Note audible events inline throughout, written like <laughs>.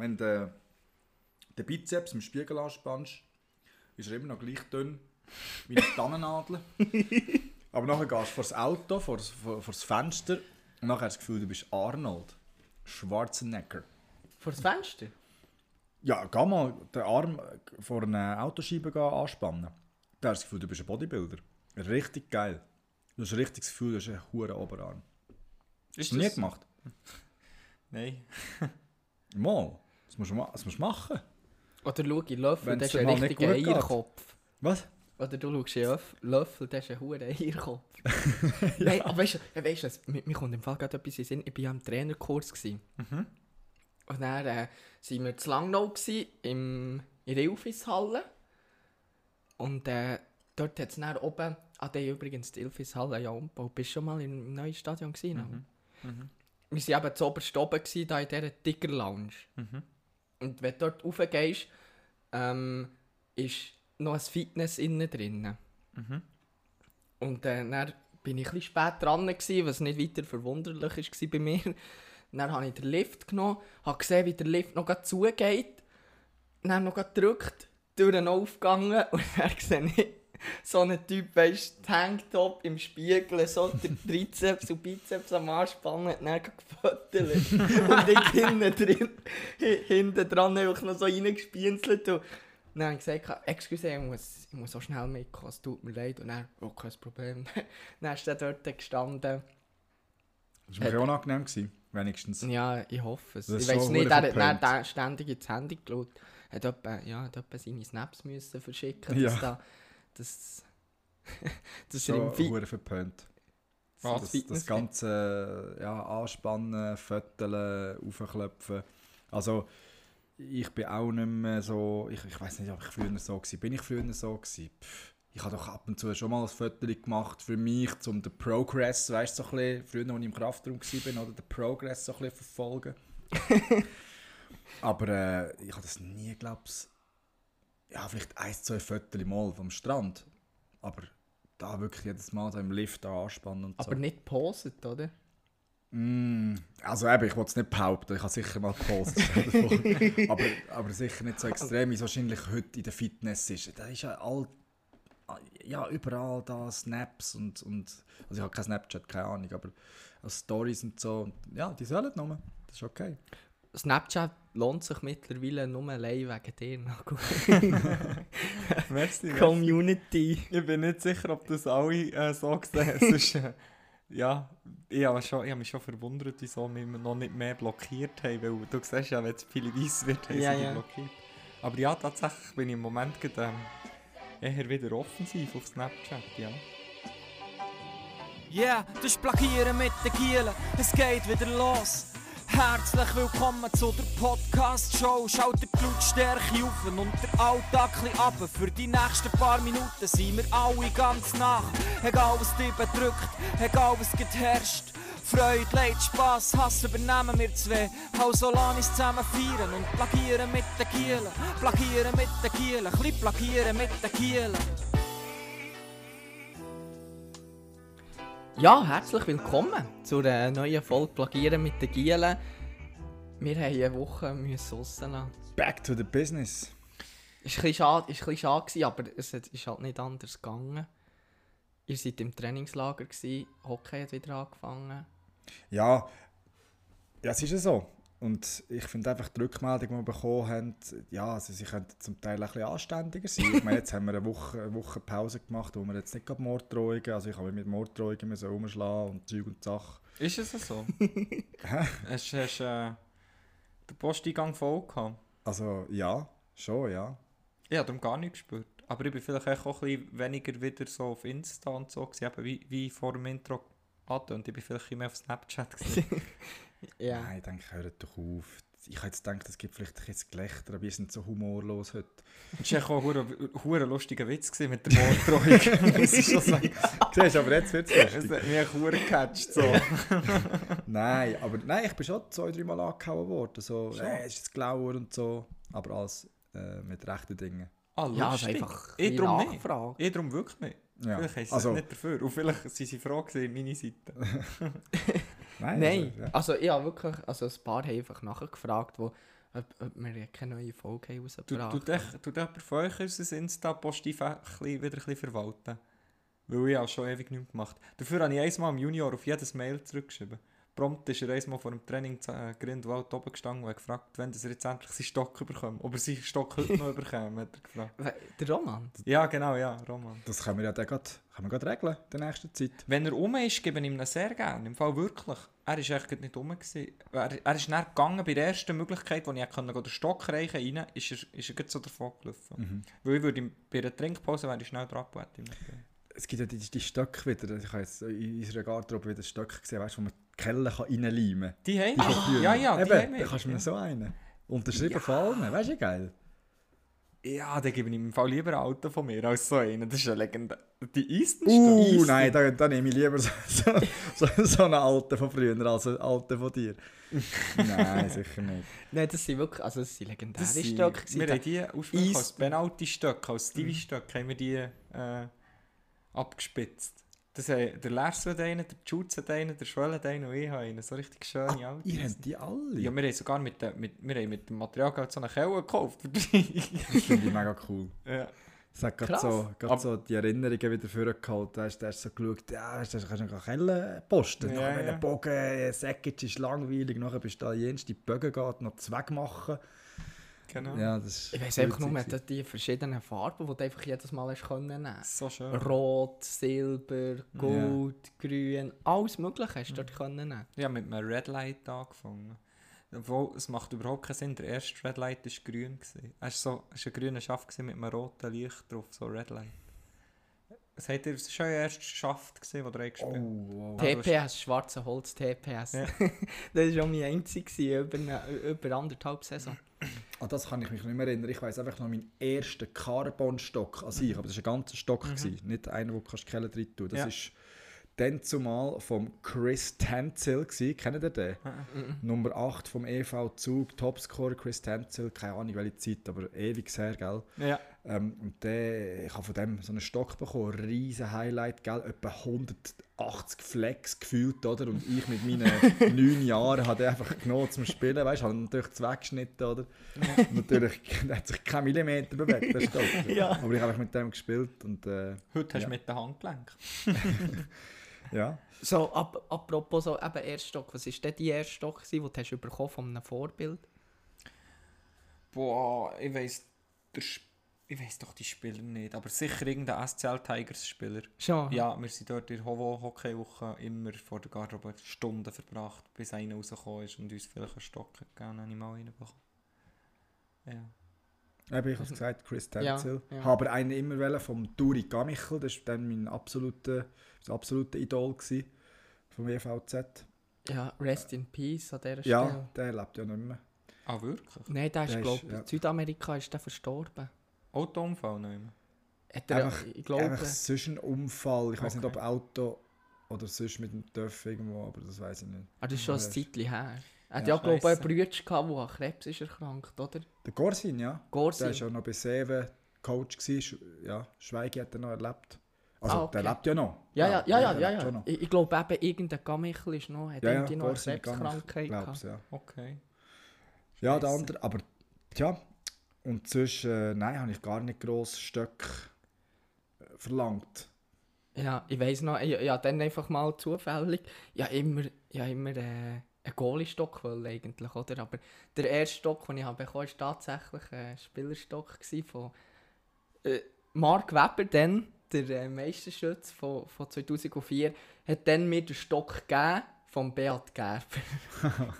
wenn du den Bizeps im Spiegel anspannst, ist er immer noch gleich dünn wie eine Tannennadel. <laughs> Aber nachher gehst du vor das Auto, vor das, vor, vor das Fenster und nachher hast du das Gefühl, du bist Arnold Schwarzenegger. Vor das Fenster? Ja, geh mal den Arm vor einer Autoscheibe gehen anspannen. Da hast du das Gefühl, du bist ein Bodybuilder. Richtig geil. Du hast ein richtiges Gefühl, du hast einen hohen Oberarm. Hast du nie gemacht? <laughs> Nein. Mal. Das musst du, das musst du machen. Oder schau in Löffel, das ist ein richtiger. Eierkopf. Was? Oder du schaust in Löff- Löffel, das ist ein hoher Eierkopf. <laughs> Nein, aber weißt du, weißt du was, mir, mir kommt im Fall gerade etwas in Sinn. Ich war ja im Trainerkurs. Gewesen. Und dann äh, waren wir zu Langnau gewesen, im, in der Ilfishalle. Und äh, dort hat es dann oben, ah, die haben übrigens die Ilfishalle ja umgebaut. Bist du schon mal im neuen Stadion gewesen? Mhm. Wir waren eben zu oberst oben, gewesen, da in dieser Tiger Lounge. Und wenn du dort raufgehst, ähm, ist noch ein Fitness innen drin. Und äh, dann bin ich bisschen spät dran, gewesen, was nicht weiter verwunderlich war bei mir. <laughs> Dann habe ich den Lift genommen, habe gesehen, wie der Lift noch zugeht. Dann noch gedrückt, die Türen aufgegangen <laughs> und dann sehe ich so einen Typ, weißt du, Tanktop im Spiegel, so der Trizeps und Bizeps am Anspannen, dann gerade gefüttert. und ich hinten drin, hi- hinten dran einfach noch so reingespienzelt. Und dann habe ich gesagt, excuse, ich muss, ich muss so schnell mitkommen, es tut mir leid. Und dann, oh, kein Problem. <laughs> dann ist er dort gestanden. Das war mir auch gewesen, wenigstens. Ja, ich hoffe es. Ich weiß so nicht, er hat dann dann ständig ins Handy geschaut. Hat etwa, ja, hat etwa seine Snaps müssen verschicken Ja. dass da, dass, <laughs> dass So im Fi hure verpönt. Was? Das, Fitness das ganze ja, Anspannen, Fötteln, Aufklopfen. Also, ich bin auch nicht mehr so. Ich, ich weiß nicht, ob ich früher so war. Bin ich früher so gewesen? Pff, ich habe doch ab und zu schon mal ein Foto gemacht für mich, um den Progress, weißt du, so ein bisschen, früher, als ich im Kraftraum war, oder den Progress so ein bisschen verfolgen. <laughs> Aber äh, ich habe das nie, glaube ich, ja, vielleicht ein, zwei Fotos mal vom Strand. Aber da wirklich jedes Mal so im Lift anspannen und so. aber nicht poset, oder? Mm, also eben, ich will es nicht behaupten, ich habe sicher mal gepostet. <laughs> <laughs> aber, aber sicher nicht so extrem, wie es wahrscheinlich heute in der Fitness ist. Da ist ja all, ja, überall da Snaps und, und also ich habe kein Snapchat, keine Ahnung, aber also Stories und so. Ja, die sollen nur, das ist okay. Snapchat lohnt sich mittlerweile nur allein wegen dir. noch gut. <laughs> Merci. merci. Community. Ich bin nicht sicher, ob das alle äh, so sehen. Sonst, äh, ja, ich habe, schon, ich habe mich schon verwundert, wieso wir noch nicht mehr blockiert haben. Weil du siehst ja, wenn es viele weiss wird, haben Ja, sie ja. blockiert. Aber ja, tatsächlich bin ich im Moment gerade, ähm, eher wieder offensiv auf Snapchat, ja. Yeah, das ist Plagieren mit den Gielen, es geht wieder los. Herzlich willkommen zu der Podcast-Show. Schaut die Blutstärke auf und der Alltag ab. Für die nächsten paar Minuten sind wir alle ganz nach. Egal was dich bedrückt, egal was herrscht. Freude, Leid, Spass, Hass übernehmen wir zwei. Also lass zusammen feiern und plagieren mit den Gielen. Plagieren mit den Gielen, ein bisschen plagieren mit den Gielen. Ja, herzlich willkommen zu einer neuen Folge Plagieren mit den Gielen. Wir haben eine Woche müssen rauslassen. Back to the business. Ist ein bisschen schade, ist ein bisschen schade gewesen, aber es hat- ist halt nicht anders gegangen. Ihr seid im Trainingslager, gewesen, Hockey hat wieder angefangen. Ja, ja, es ist ja so. Und ich finde einfach die Rückmeldung, die wir bekommen haben, ja, also sie könnten zum Teil ein bisschen anständiger sein. Ich meine, jetzt haben wir eine Woche, eine Woche Pause gemacht, wo wir jetzt nicht gerade Morddrohungen, also ich habe mich mit Morddrohungen müssen rumschlagen und Zeug und Sachen. Ist es so? <laughs> hast du äh, den Posteingang voll gehabt? Also ja, schon, ja. Ich habe darum gar nicht gespürt. Aber ich bin vielleicht auch ein bisschen weniger wieder so auf Insta und so gewesen, eben wie, wie vor dem Intro angetönt. Ich bin vielleicht mehr auf Snapchat gewesen. <laughs> Ja. Nein, ich denke, hört doch auf. Ich habe jetzt gedacht, es gibt vielleicht ein bisschen Gelächter, aber wir sind so humorlos heute. Das war auch ein hure lustiger Witz gewesen mit der Morddrohung. <laughs> Muss ich schon sagen. Siehst du, aber jetzt wird es Es hat mich hure gecatcht. So. Nein, aber nein, ich bin schon zwei, dreimal angehauen worden. So, äh, es ist jetzt Glauer und so. Aber alles äh, mit rechten Dingen. Ah, Ja, es ist lustig. einfach ich eine drum nicht. Nachfrage. Ich drum wirklich nicht. Ja. Vielleicht sie Also, es nicht dafür. Und vielleicht waren sie froh gewesen, meine Seite. <laughs> nein, Nein, Also, ja. also ich habe wirklich, also ein paar haben einfach nachgefragt, wo, ob, ob wir keine neue Folge haben rausgebracht. dich- du jemand von euch unser Insta-Postiv wieder ein bisschen verwalten? Weil ich habe schon ewig nichts gemacht. Dafür habe ich einmal im Junior auf jedes Mail zurückgeschrieben. Prompt ist er einmal vor dem Training zu äh, Grindwald oben gestanden und hat gefragt, wenn er jetzt endlich seinen Stock bekommt. Ob er seinen Stock heute noch <laughs> bekommt, hat er gefragt. Der Roman? Ja, genau, ja, Roman. Das können wir ja dann grad, können wir grad regeln in der nächsten Zeit. Wenn er um ist, gebe ich ihm ihn sehr gerne. Im Fall wirklich. Er ist echt gerade nicht um. gewesen. Er, er ist dann gegangen bei der ersten Möglichkeit, wo ich konnte, den Stock reichen rein, ist er, ist er gerade so davon gelaufen. Mhm. Weil ich würde ihm bei einer Trinkpause wäre ich schnell dran gegeben. Es gibt ja die, die Stöcke wieder. Ich habe jetzt in unserer Garderobe wieder Stöcke gesehen, weißt, wo man die Kelle kann reinleimen Die haben wir. Ja, ja, die Eben, haben dann kannst du mir ja. so einen. Unterschrieben von allen. Weißt du, wie geil? Ja, dann gebe ich im Fall lieber ein Auto von mir als so einen. Das ist eine Legende. Die Easton Uh, nein, da, da nehme ich lieber <laughs> so, so, so, so einen alten von früher als einen alten von dir. <laughs> nein, sicher nicht. Nein, das sind wirklich, also das sind legendäre Das sind, Stöcke. wir haben die ursprünglich als. Penalty-Stöcke, als Stevie-Stöcke haben wir die äh, abgespitzt. Das haben, der Lars hat einen, der Jutz hat einen, der Schwell hat einen und ich habe einen. So richtig schöne alte. Ihr habt die alle? Ja, wir haben sogar mit, der, mit, wir haben mit dem Materialgeld so eine Kelle gekauft. <laughs> Das finde ich mega cool. ja. Es hat gerade so, grad so die Erinnerungen wieder vorgeholt. Da hast du so geschaut, ja, weißt du, noch Kellen posten. Ja, Ja, Nachher, ja. Bogen, Säckage ist langweilig, nachher bist du da jens, die Bögen geht, noch Zweck machen. Genau. Ja, das ist Ich weiß einfach nur, gewesen. dass die verschiedenen Farben, die du einfach jedes Mal hast können nehmen. So schön. Rot, Silber, Gold, Grün, alles mögliche hast du dort können nehmen. Ja, mit einem Red Light angefangen. Obwohl, es macht überhaupt keinen Sinn. Der erste Red Light war grün. Es war so, ein grüner Schaft mit einem roten Licht drauf, so Red Light. Was hat ihr, schon euer erster Schaft, gewesen, den ihr habt gespielt Oh, wow. Du TPS, schwarze Holz TPS. Ja. <laughs> das war auch mein einzig gewesen, über, eine, über anderthalb Saison. An das kann ich mich nicht mehr erinnern. Ich weiß einfach noch meinen ersten Carbon-Stock an sich, aber das war ein ganzer Stock, gewesen, nicht einer, wo du kannst die Kelle drin tun. Das Ja. ist dann zumal vom Chris Tanzil gewesen. Kennt ihr den? Nummer 8 vom EV Zug, Topscorer Chris Tanzil, keine Ahnung welche Zeit, aber ewig her, gell? Ja. Ähm, und der, ich habe von dem so einen Stock bekommen, ein riesen Highlight, gell? etwa 180 Flex gefühlt, oder? Und ich mit meinen <laughs> 9 Jahren habe den einfach genommen zum Spielen, weißt du, habe natürlich zweckgeschnitten, oder? Und natürlich der hat sich kein Millimeter bewegt, der Stock. Ja. Aber ich habe mit dem gespielt und äh, Heute hast Ja. du mit der Hand gelenkt. <laughs> ja. So, ab, apropos so, eben Erststock, was war denn die erste Stock, gewesen, den du hast bekommen von einem Vorbild? Boah, ich weiss, der Sp- ich weiss doch die Spieler nicht, aber sicher irgendein SCL Tigers Spieler. Schon? Ja, wir sind dort in der Hovo Hockeywoche immer vor der Garderobe Stunden verbracht, bis einer rausgekommen ist und uns vielleicht einen Stock gegeben habe ich mal reinbekommen. Ja. Eben, ich habe es gesagt, Chris <laughs> Ja, Tanzil. ja. Habe aber einen immer wollen vom Turi Gamichel, das war dann mein absoluter, das absolute Idol gewesen, vom EVZ. Ja, Rest in Peace an dieser Ja, Stelle. der lebt ja nicht mehr. Ah, wirklich? Nein, der ist, Der ist- glaube ich, ja. in Südamerika ist der verstorben. Autounfall nicht mehr. Hat er, Einfach- ich glaube, Einfach sonst ein Unfall. Ich weiß nicht, ob Okay. Auto oder sonst mit dem Töff irgendwo, aber das weiß ich nicht. ah, das ist schon ein Ja, Zeitchen her. Er hat Ja, ja, glaube ich, Bruder gehabt, der an Krebs ist erkrankt, oder? Der Gorsin, ja. Gorsi. Der war ja noch bei Seven Coach. Gewesen. Ja, Schweige hat er noch erlebt. Also, Ah, okay. der lebt ja noch. Ja, ja, ja, ja, ja. ja. noch. Ich, ich glaube eben, irgendein Gamichel ist noch, hat Ja, ja, irgendwie noch eine Gorsin, Krebskrankheit gehabt. ja. Okay. Ja, der andere, aber tja, und sonst, äh, nein, habe ich gar nicht gross Stöcke äh, verlangt. Ja, ich weiss noch, ich, ja, dann einfach mal zufällig, ja immer, ja immer äh, einen Goalie-Stock eigentlich, oder? Aber der erste Stock, den ich habe bekommen habe, war tatsächlich ein Spielerstock gewesen von äh, Mark Weber, dann, der äh, Meisterschütz von, von 2004, hat dann mir den Stock gegeben von Beat Gerber. <laughs>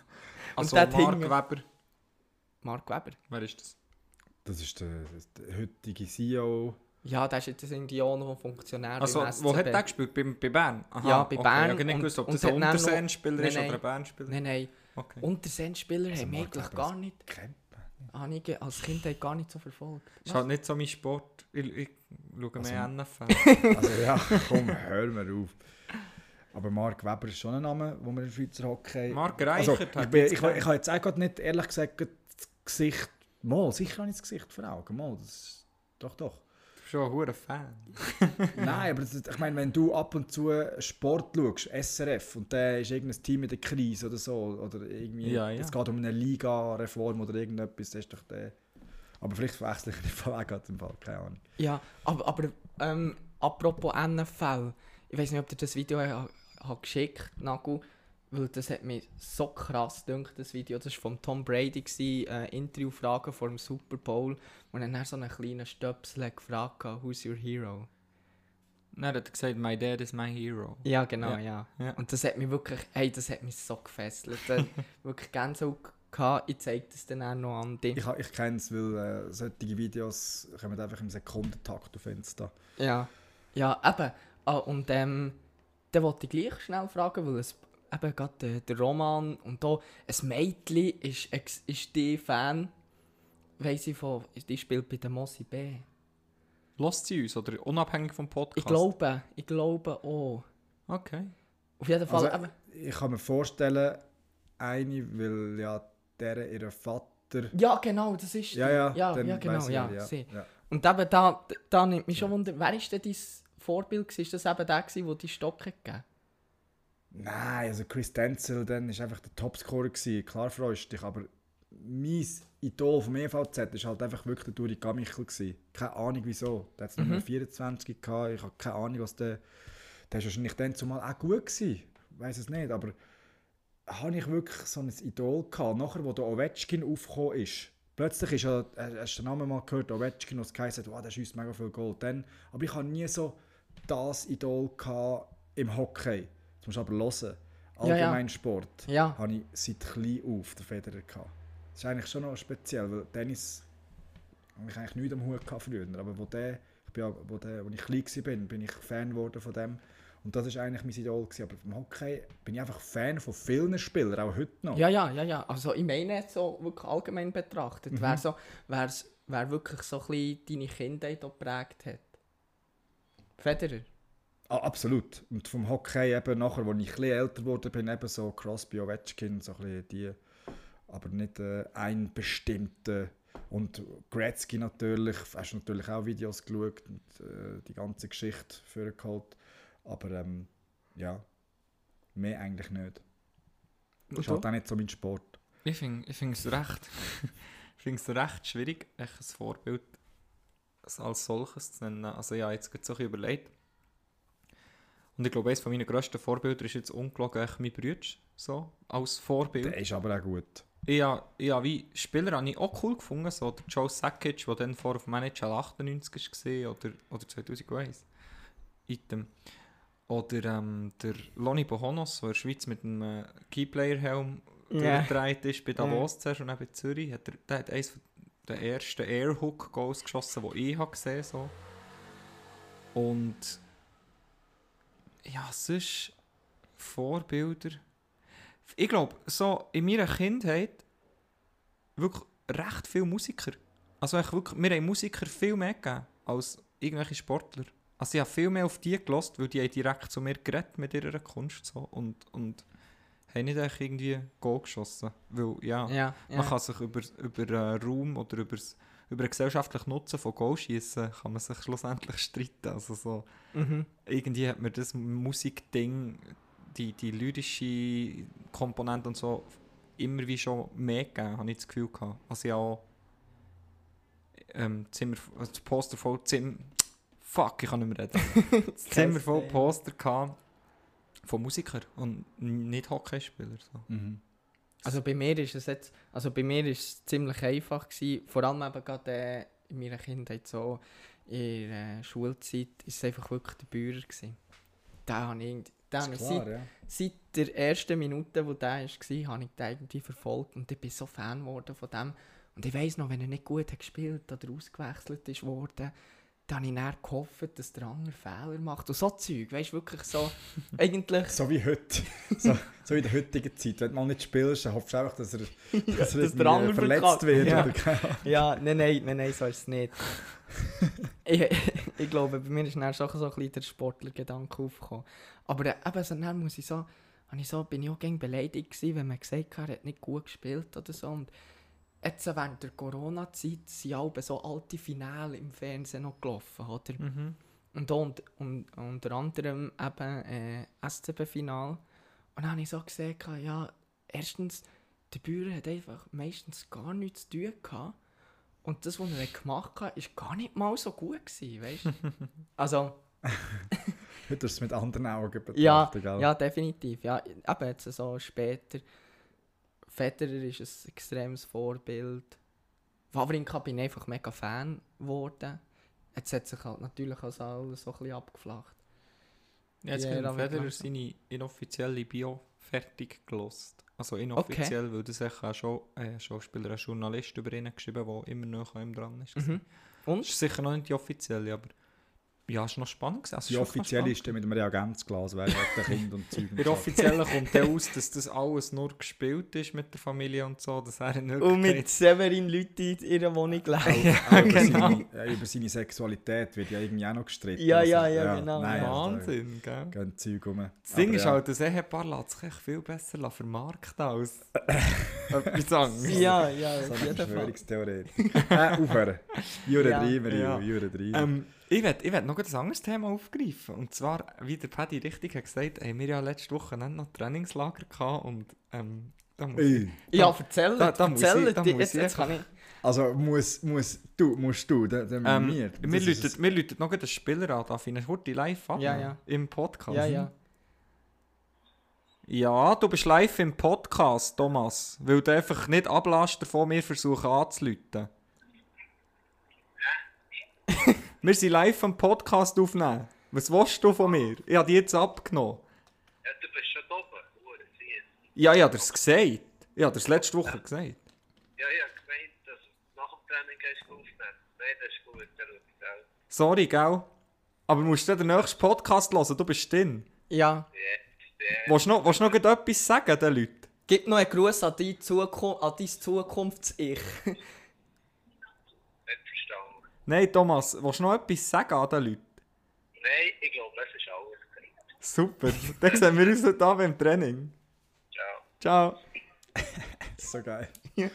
Also Mark Ding- Weber. Mark Weber? Wer ist das? Das ist der, der heutige CEO. Ja, der ist jetzt ein Indianer, Funktionär Also, wo hat der gespielt? Bei, bei Bern? Aha, Ja, bei okay. Bern Ich habe nicht und- gewusst, ob und das ein Unterseenspieler ist Nein, oder nein. ein Bernspieler. Nein, nein. Okay. Unterseenspieler Also haben wir eigentlich gar nicht, Krempe. habe ich als Kind gar nicht so verfolgt. ist halt nicht so mein Sport. Ich, ich schaue Also- mehr <laughs> NFL. Also ja, komm, hör mir auf. Aber Mark Weber ist schon ein Name, wo wir im Schweizer Hockey... Mark Also, Reichert ich, hat bin, jetzt ich, keinen- ich habe jetzt auch gerade nicht, ehrlich gesagt, das Gesicht... Mal, sicher habe ich das Gesicht vor Augen. Mal, das, doch, doch. schon ein hoher Fan. <laughs> Nein, aber das, ich meine, wenn du ab und zu Sport schaust, SRF, und da ist irgendein Team in der Krise oder so, oder irgendwie, Ja, ja. es geht um eine Liga-Reform oder irgendetwas, das ist doch der... Aber vielleicht verwechsel ich den Fall auch gerade im Fall, keine Ahnung. Ja, aber, aber ähm, apropos NFL, ich weiß nicht, ob dir das Video ha, ha geschickt Nagu, weil das hat mich so krass gedacht, das Video. Das war von Tom Brady, gewesen, äh, Interviewfragen vor dem Super Bowl, wo er dann so einen kleinen Stöpsel hat gefragt hat, «Who's your hero?» Nein, er hat gesagt, my dad is my hero. Ja, genau, Ja. ja. Ja. Und das hat mich wirklich, hey, das hat mich so gefesselt. Dann <laughs> wirklich Gänsehaut gehabt. Ich zeige das dann auch noch an dich. Ich, ich kenne es, weil äh, solche Videos kommen einfach im Sekundentakt auf Insta. Ja, ja, eben. Ah, und ähm, dann wollte ich gleich schnell fragen, weil es eben gerade der, der Roman und da ein Mädchen ist, ist die Fan, weiss ich von, die spielt bei der Mosi B. Lasst sie uns, oder unabhängig vom Podcast? Ich glaube, ich glaube auch. Okay. Auf jeden Fall, Also, Ich kann mir vorstellen, eine, weil ja der ihr Vater... ja genau, das ist Ja, ja, ja, dann ja genau, ich, ja, sie. ja. Und eben da, da nimmt mich schon wunder, wer ist denn dein Vorbild? Ist das eben der der die Stock hat gegeben? Nein, also Chris Denzel dann ist einfach der Topscorer gewesen. Klar freust du dich, aber mein Idol vom EVZ ist halt einfach wirklich der Duri Gamichel gewesen. Keine Ahnung wieso. Der hat Mhm. Nummer 24 gehabt. Ich habe keine Ahnung, was der... Der ist wahrscheinlich dann zumal auch gut gewesen. Ich weiß es nicht, aber... Habe ich wirklich so ein Idol gehabt. Nachher, wo der Ovechkin aufgekommen ist, plötzlich ist er, äh, hast du den Namen mal gehört, Ovechkin, und es geheißen hat, wow, der schießt mega viel Gold. Dann, aber ich habe nie so das Idol gehabt im Hockey. Musst aber hören. Ja, ja. Allgemein Sport Ja. habe ich seit klein auf den Federer gehabt. Das ist eigentlich schon noch speziell, weil Tennis habe ich eigentlich nichts am Hut gehabt früher. Aber wo, der, ich bin ja, wo, der, wo ich klein war, bin, bin ich Fan geworden von dem. Und das war eigentlich mein Idol. Gewesen. Aber beim Hockey bin ich einfach Fan von vielen Spielern, auch heute noch. Ja, ja, ja, ja. Also ich meine jetzt so wirklich allgemein betrachtet, Mhm. wer, so, wer's, wer wirklich so ein bisschen deine Kindheit geprägt hat. Federer. Ah, absolut. Und vom Hockey eben nachher, als ich ein bisschen älter wurde, bin eben so Crosby, Ovechkin, so ein die, aber nicht äh, ein bestimmter. Und Gretzky natürlich, hast natürlich auch Videos geschaut und äh, die ganze Geschichte vorgeholt. Aber ähm, ja, mehr eigentlich nicht. Und ist halt auch nicht so mein Sport. Ich finde ich find es recht, <laughs> ich find's recht schwierig, ein Vorbild als solches zu nennen. Also ja, jetzt so ein bisschen überlegt. Und ich glaube, eines von meinen grössten Vorbilder ist jetzt ungelogen mein Bruder, so, als Vorbild. Der ist aber auch gut. Ja, ja, wie Spieler habe ich auch cool gefunden, so der Joe Sakic, der dann vor auf NHL 98 war, oder, oder 2001. Item. Oder ähm, der Lonnie Bohonos, der in der Schweiz mit einem äh, Keyplayer-Helm durchgedreht ist bei Davos zuerst und dann bei Zürich. Hat er, der hat eines der ersten Airhook-Goals geschossen, die ich habe gesehen so. Und ja, sonst Vorbilder. Ich glaube, so in meiner Kindheit wirklich recht viele Musiker. Also echt wirklich, mir haben Musiker viel mehr gegeben als irgendwelche Sportler. Also ich habe viel mehr auf die gelost, weil die haben direkt zu mir geredet mit ihrer Kunst so und, und haben nicht echt irgendwie Goal geschossen. Weil ja, Ja, ja. man kann sich über, über äh, Raum oder übers, über den gesellschaftlichen Nutzen von Goal schießen, kann man sich schlussendlich <laughs> streiten. Also so, Mhm. irgendwie hat mir das Musikding, die, die lyrische Komponente und so, immer wie schon mehr gegeben, habe ich das Gefühl gehabt. Also ja auch ähm, Zimmer, also das Poster voll Zimmer, fuck, ich kann nicht mehr reden. <laughs> Zimmer voll Poster gehabt von Musikern und nicht Hockeyspieler. So. Mhm. Also bei mir ist es jetzt, also bei mir ist es ziemlich einfach gewesen, vor allem eben gerade äh, in meiner Kindheit so, in der äh, Schulzeit ist es einfach wirklich der Bäuer gewesen. Den habe ich, den habe ich Ist seit, klar, ja. seit der ersten Minute, wo der war, habe ich den irgendwie verfolgt und ich bin so Fan geworden von dem. Und ich weiss noch, wenn er nicht gut hat gespielt oder ausgewechselt ist worden, dann habe ich dann gehofft, dass der andere Fehler macht. Und so Zeug, weißt du, wirklich so, <laughs> eigentlich... So wie heute. <laughs> So, so in der heutigen Zeit. Wenn du mal nicht spielst, dann hoffst du einfach, dass er, <laughs> dass er dass der andere verletzt verkackt. wird. Ja. Ja, nein, nein, nein, nein, so ist es nicht. ich, ich glaube, bei mir ist dann schon so ein bisschen der Sportlergedanke aufgekommen. Aber eben, so, dann muss ich so, ich so, bin ich auch gegen beleidigt gewesen, wenn man gesagt hat, er hat nicht gut gespielt oder so. Und jetzt während der Corona-Zeit sind alle so alte Finale im Fernsehen noch gelaufen, oder? Mhm. Und, und, und unter anderem eben äh, SCB-Final. Und dann habe ich so gesehen, ja, erstens, der Bauer hat einfach meistens gar nichts zu tun gehabt. Und das, was er gemacht hat, war gar nicht mal so gut, gewesen, weißt du? <laughs> also, Heute ist es mit anderen Augen betrachtet, ja, gell? ja, definitiv. Ja, eben jetzt so später. Federer ist ein extremes Vorbild. Wawrinka bin ich einfach mega Fan geworden. Jetzt hat sich halt natürlich also alles so ein bisschen abgeflacht. Ja, jetzt hat Federer seine inoffizielle Bio fertig gelost. Also inoffiziell, weil das auch schon äh, Schauspieler, ein Journalist über ihn geschrieben, der immer noch an ihm dran ist. Mhm. Und? Das ist sicher noch nicht die offizielle, aber ja, ist noch spannend. gewesen. Also, Die ist wirklich noch offizielle spannend ist dann mit einem Reagenzglas wegen der Kind und Zeug. <laughs> Der offizielle kommt dann aus, dass das alles nur gespielt ist mit der Familie und so, dass er in Und mit. Severin Leute in ihrer Wohnung laufen. Auch über, genau. seine, über seine Sexualität wird ja irgendwie auch noch gestritten. Ja, ja, ja, genau. Nein, also, Wahnsinn, gell? da gehen Zeug rum. Das Ding Aber ist ja, halt, das Ehepaar lässt sich echt viel besser vermarkten als <laughs> etwas anderes. ja, ja, So auf jeden Fall. Verschwörungstheorie. äh, aufhören. Jure Ja. 3, Mario, Ja. Jure 3. Ich werde ich werd noch ein anderes Thema aufgreifen. Und zwar, wie der Paddy richtig hat gesagt, haben wir ja letzte Woche noch Trainingslager gehabt und ähm, da muss ich, Ey, Ja, erzähl, Da- da muss erzähl, ich- da muss jetzt, ich jetzt kann ich... Also muss, muss du, musst du, dann, ähm, wir. wir, läuten, wir läuten noch einen Spieler an, darf ich ihn kurz live ab? Ja, ja. Im Podcast. Ja, ja. Ja, du bist live im Podcast, Thomas. Weil du einfach nicht ablässt davon, wir versuchen anzuläuten. Wir sind live am Podcast aufnehmen. Was willst du von mir? Ich habe die jetzt abgenommen. Ja, du bist schon oben. Ja, ich habe das gesagt. Ich habe das letzte Woche gesagt. Ja, ich habe gemeint, dass du nach dem Training gehst du aufnehmen. Nein, das ist gut, auch. Sorry, gell? Aber du musst dann den nächsten Podcast hören, du bist drin. Ja. Jetzt, der, Willst du noch, willst du noch etwas sagen den Leuten? Gib noch einen Gruß an dein, Zuku an dein Zukunfts-Ich. <laughs> Nein, Thomas, willst du noch etwas sagen an den Leuten? Nein, ich glaube, es ist alles gesagt. Super. Dann sehen wir uns heute Abend im Training. Ciao. Ciao. <laughs> so geil. <laughs>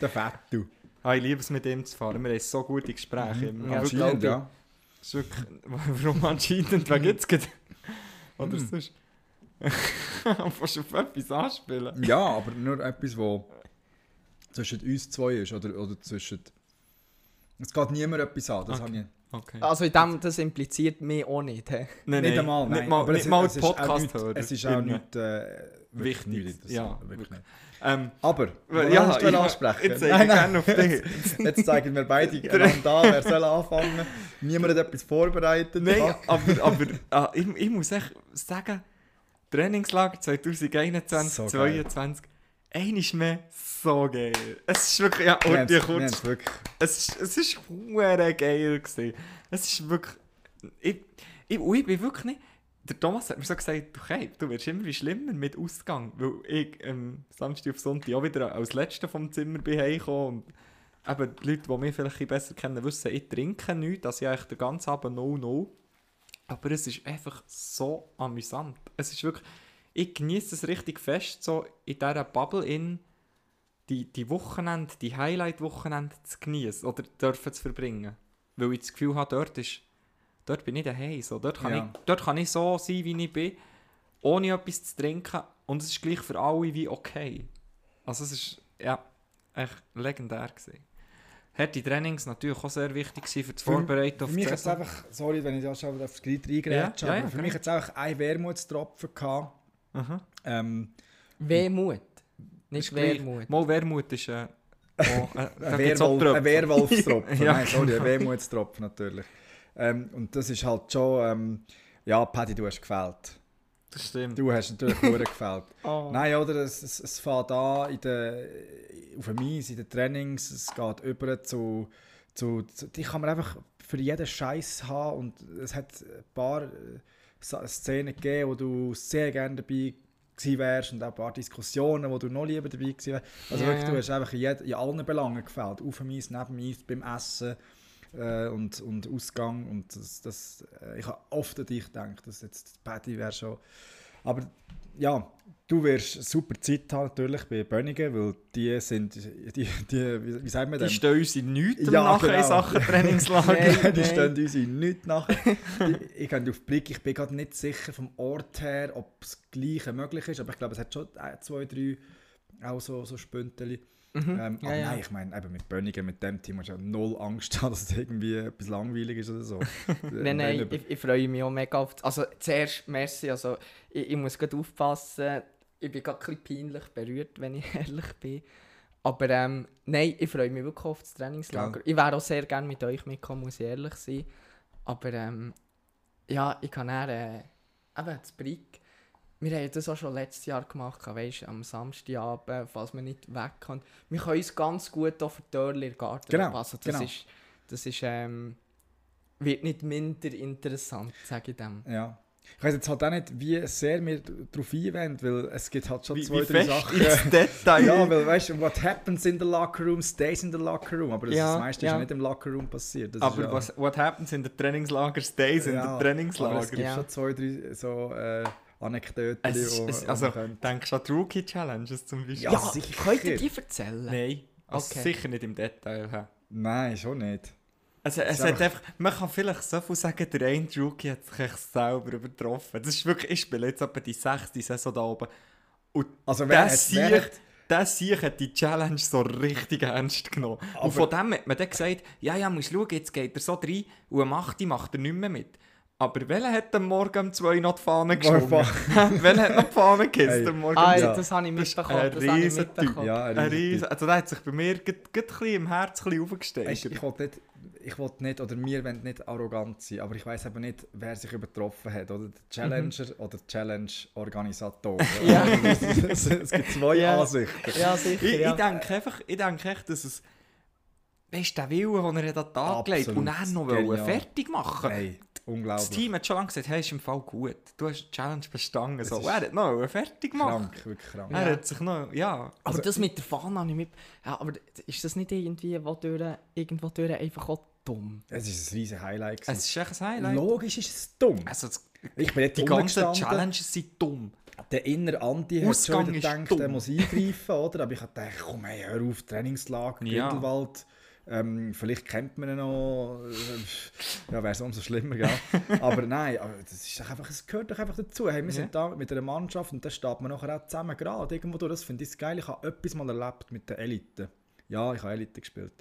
Der Fett, du. Ah, ich liebe es mit ihm zu fahren. Wir haben so gute Gespräche. immer. Ja, Anscheinend, ja. es ist wirklich, warum anscheinend? Wer gibt's gerade? Oder sonst? <laughs> Willst du auf etwas anspielen? Ja, aber nur etwas, wo zwischen uns zwei ist. Oder, oder zwischen... Es geht niemand etwas an, das Okay. habe ich... Okay. Also in dem, das impliziert mich auch nicht. hä? Nein, nicht nein, einmal, nein. Nicht mal, aber nicht es, mal es die ist auch podcast nicht, hören. Es ist auch nicht äh, Wichtig, nicht interessant, ja, wirklich nicht. Ähm, Aber, ja, hast du ich- ansprechen? Jetzt zeige Nein, ich nein. gerne auf dich. <laughs> Jetzt zeigen wir beide <laughs> einander an, wer soll anfangen. Niemand hat etwas vorbereitet. Nein, Fuck. aber, aber ah, ich, ich muss echt sagen, Trainingslager 2021, So geil. 2022, eines mehr so geil. Es ist wirklich, ja, und die kurz, es ist, es ist hure geil gewesen. Es ist wirklich, ich, ich, und ich bin wirklich nicht, der Thomas hat mir so gesagt, okay, du wirst immer wie schlimmer mit Ausgang, weil ich ähm, Samstag auf Sonntag auch wieder als Letzter vom Zimmer bin heimgekommen und eben die Leute, die mich vielleicht besser kennen, wissen, ich trinke nichts, dass ich eigentlich den ganzen Abend no no. Aber es ist einfach so amüsant. Es ist wirklich, ich genieße es richtig fest, so in dieser Bubble in die, die Wochenende, die Highlight-Wochenende zu genießen oder dürfen zu verbringen. Weil ich das Gefühl habe, dort, ist, dort bin ich daheim. So. Dort, kann Ja. ich, dort kann ich so sein, wie ich bin, ohne etwas zu trinken. Und es ist gleich für alle wie okay. Also es ist ja, echt legendär gewesen. Harte Trainings natürlich auch sehr wichtig für das Für- Vorbereiten auf Für die mich jetzt einfach, sorry, wenn ich da schon auf das Glied reingrätsche, Ja, ja, aber ja, für mich genau. jetzt einfach ein Wermutstropfen gehabt. Ähm, Wehmut. Nicht. Wermut. Mal Wermut ist äh, auch, äh, <laughs> ein, Werwolf, ein Werwolfstropfen. <laughs> Ja, Nein, sorry, genau. ein Wermutstropfen natürlich. Ähm, und das ist halt schon, ähm, ja, Paddy, du hast gefällt. Das stimmt. Du hast natürlich nur <laughs> gefällt. Oh. Nein, oder? Es, es, es fängt an in der, auf dem Eis, in den Trainings, es geht über zu, zu, zu die kann man einfach für jeden Scheiß haben und es hat ein paar äh, Szenen gegeben, wo du sehr gerne dabei gewesen wärst und auch ein paar Diskussionen, wo du noch lieber dabei gewesen wärst. Also Ja, wirklich, du hast einfach in, jed, in allen Belangen gefällt. Auf dem Eis, neben dem Eis, beim Essen äh, und, und Ausgang und das, das, äh, ich habe oft an dich gedacht, dass jetzt Patty wäre schon Aber ja, du wirst super Zeit haben natürlich bei Bönnigen, weil die sind, die, die wie, sagt man Die denn? stehen uns in nichts Ja, nachher in genau. Sachen Trainingslager. <laughs> Nein. die stehen uns in nichts nach. ich ich gehe auf den Blick, ich bin gerade nicht sicher vom Ort her, ob das Gleiche möglich ist, aber ich glaube, es hat schon ein, zwei, drei auch so, so Spünteli. Mhm. Ähm, Ja, aber ja. nein, ich meine, eben mit Bönnigen, mit dem Team, hast du ja null Angst <laughs> dass es irgendwie etwas langweilig ist oder so. <laughs> Nein, nein, ich, ich freue mich auch mega auf. Also zuerst, merci, also ich, ich muss gerade aufpassen. Ich bin gerade ein bisschen peinlich berührt, wenn ich <laughs> ehrlich bin. Aber ähm, nein, ich freue mich wirklich auf das Trainingslager. Ich wäre auch sehr gerne mit euch mitkommen, muss ich ehrlich sein. Aber ähm, ja, ich kann dann, äh, eben das Brick. Wir haben das auch schon letztes Jahr gemacht, weißt du, am Samstagabend, falls man nicht weg kann. Wir können uns ganz gut auf den Törler Garten Genau, passen. Das genau. ist, das ist ähm, wird nicht minder interessant, sage ich dem. Ja. Ich weiß jetzt halt auch nicht, wie sehr wir darauf einwenden, weil es gibt halt schon Wie, zwei, wie drei fest Sachen. ins Detail. Ja, weil weißt du, what happens in the locker room stays in the locker room. Aber das, Ja, das meiste ist ja. ja nicht im locker room passiert. Das aber ist ja, was what happens in der Trainingslager stays in Ja, der Aber es Trainingslager. gibt Ja. schon zwei, drei so äh, Anekdoten, Es, wo- es, also, denkst du an die Rookie-Challenges zum Beispiel? Ja, Ja, sicher. könnt ihr die erzählen? Nein, also Okay. sicher nicht im Detail. hä? Nein, schon nicht. Also, es ist hat einfach- einfach, man kann vielleicht so viel sagen, der eine Rookie hat sich selber übertroffen. Das ist wirklich, ich spiele jetzt etwa die sechste Saison da oben. Und Also der wer, Sieg, hat, der Sieg hat die Challenge so richtig ernst genommen. Aber- und von dem hat man dann gesagt, ja, ja, musst schauen, jetzt geht er so rein und am 8. macht er nicht mehr mit. Aber welcher hat am Morgen um 2 noch die Fahne geschwungen? <laughs> welcher hat noch die Fahne gehisst Hey. am Morgen? Ah, ja, das habe ich mitbekommen. ein Riesentyp. ja, Ein Riesen, also der hat sich bei mir gerade im Herz aufgesteigert. Weißt, ich wollte nicht, ich wollte nicht, oder wir wollen nicht arrogant sein, aber ich weiß eben nicht, wer sich übertroffen hat, oder der Challenger oder der Challenge-Organisator. <laughs> Ja. es, <laughs> es gibt zwei Ja. Ansichten. Ja, sicher. Ich, ja. ich denke einfach, ich denke echt, dass es. Weißt du, der Wille, den er hat an den Tag gelegt und dann noch genial. fertig machen Hey, Das unglaublich. Team hat schon lange gesagt, hey, ist im Fall gut. Du hast die Challenge bestanden. Es So. Er hat noch fertig machen. Krank, wirklich krank. Er Ja. hat sich noch, ja. Aber Also- das mit der Fahne habe ich mit... Ja, aber ist das nicht irgendwie wo durch, irgendwo durch einfach auch dumm? Es ist ein riesiges Highlight. Es gewesen. ist echt ein Highlight. Logisch ist es dumm. Also, das- Ich bin nicht die ganzen gestanden. Challenges sind dumm. Der innere Andi hat Ausgang schon wieder ist gedacht, der muss eingreifen, oder? Aber ich habe gedacht, komm, hey, hör auf, Trainingslager, Ja. Ähm, vielleicht kennt man ihn noch. äh, Ja, wäre es umso schlimmer, gell? aber <laughs> nein, aber das ist doch einfach, es gehört doch einfach dazu. Hey, wir Ja. sind da mit einer Mannschaft und da steht man nachher auch zusammen gerade irgendwo durch. Das finde ich das geil. Ich habe etwas mal erlebt mit der Elite. Ja, ich habe Elite gespielt.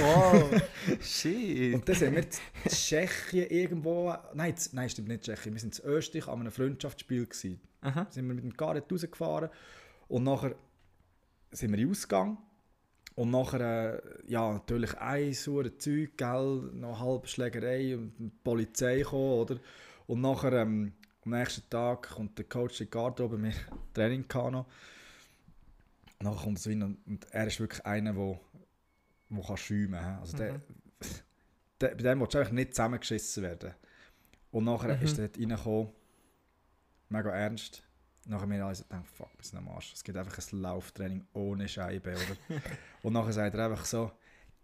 Wow. <laughs> Shit. Und dann sind wir in Tschechien irgendwo. Nein, nein, stimmt nicht Tschechien. Wir sind in Österreich an einem Freundschaftsspiel. Gewesen. Aha. sind wir mit dem Garret rausgefahren und nachher sind wir in Ausgang und nachher, äh, ja, natürlich ein sauer Zeug, gell, noch halbe Schlägerei und die Polizei gekommen, oder? Und nachher, ähm, am nächsten Tag kommt der Coach in die Garderobe, wir <laughs> Training noch. Und nachher kommt so rein und, und er ist wirklich einer, der wo kann schäumen kann. Also der, <laughs> der, bei dem willst du eigentlich nicht zusammengeschissen werden. Und nachher Mhm. ist er dort reingekommen, mega ernst. Nachher mir alle so gedacht, fuck, wir sind am Arsch. Es gibt einfach ein Lauftraining ohne Scheibe, oder? <laughs> und nachher sagt er einfach so,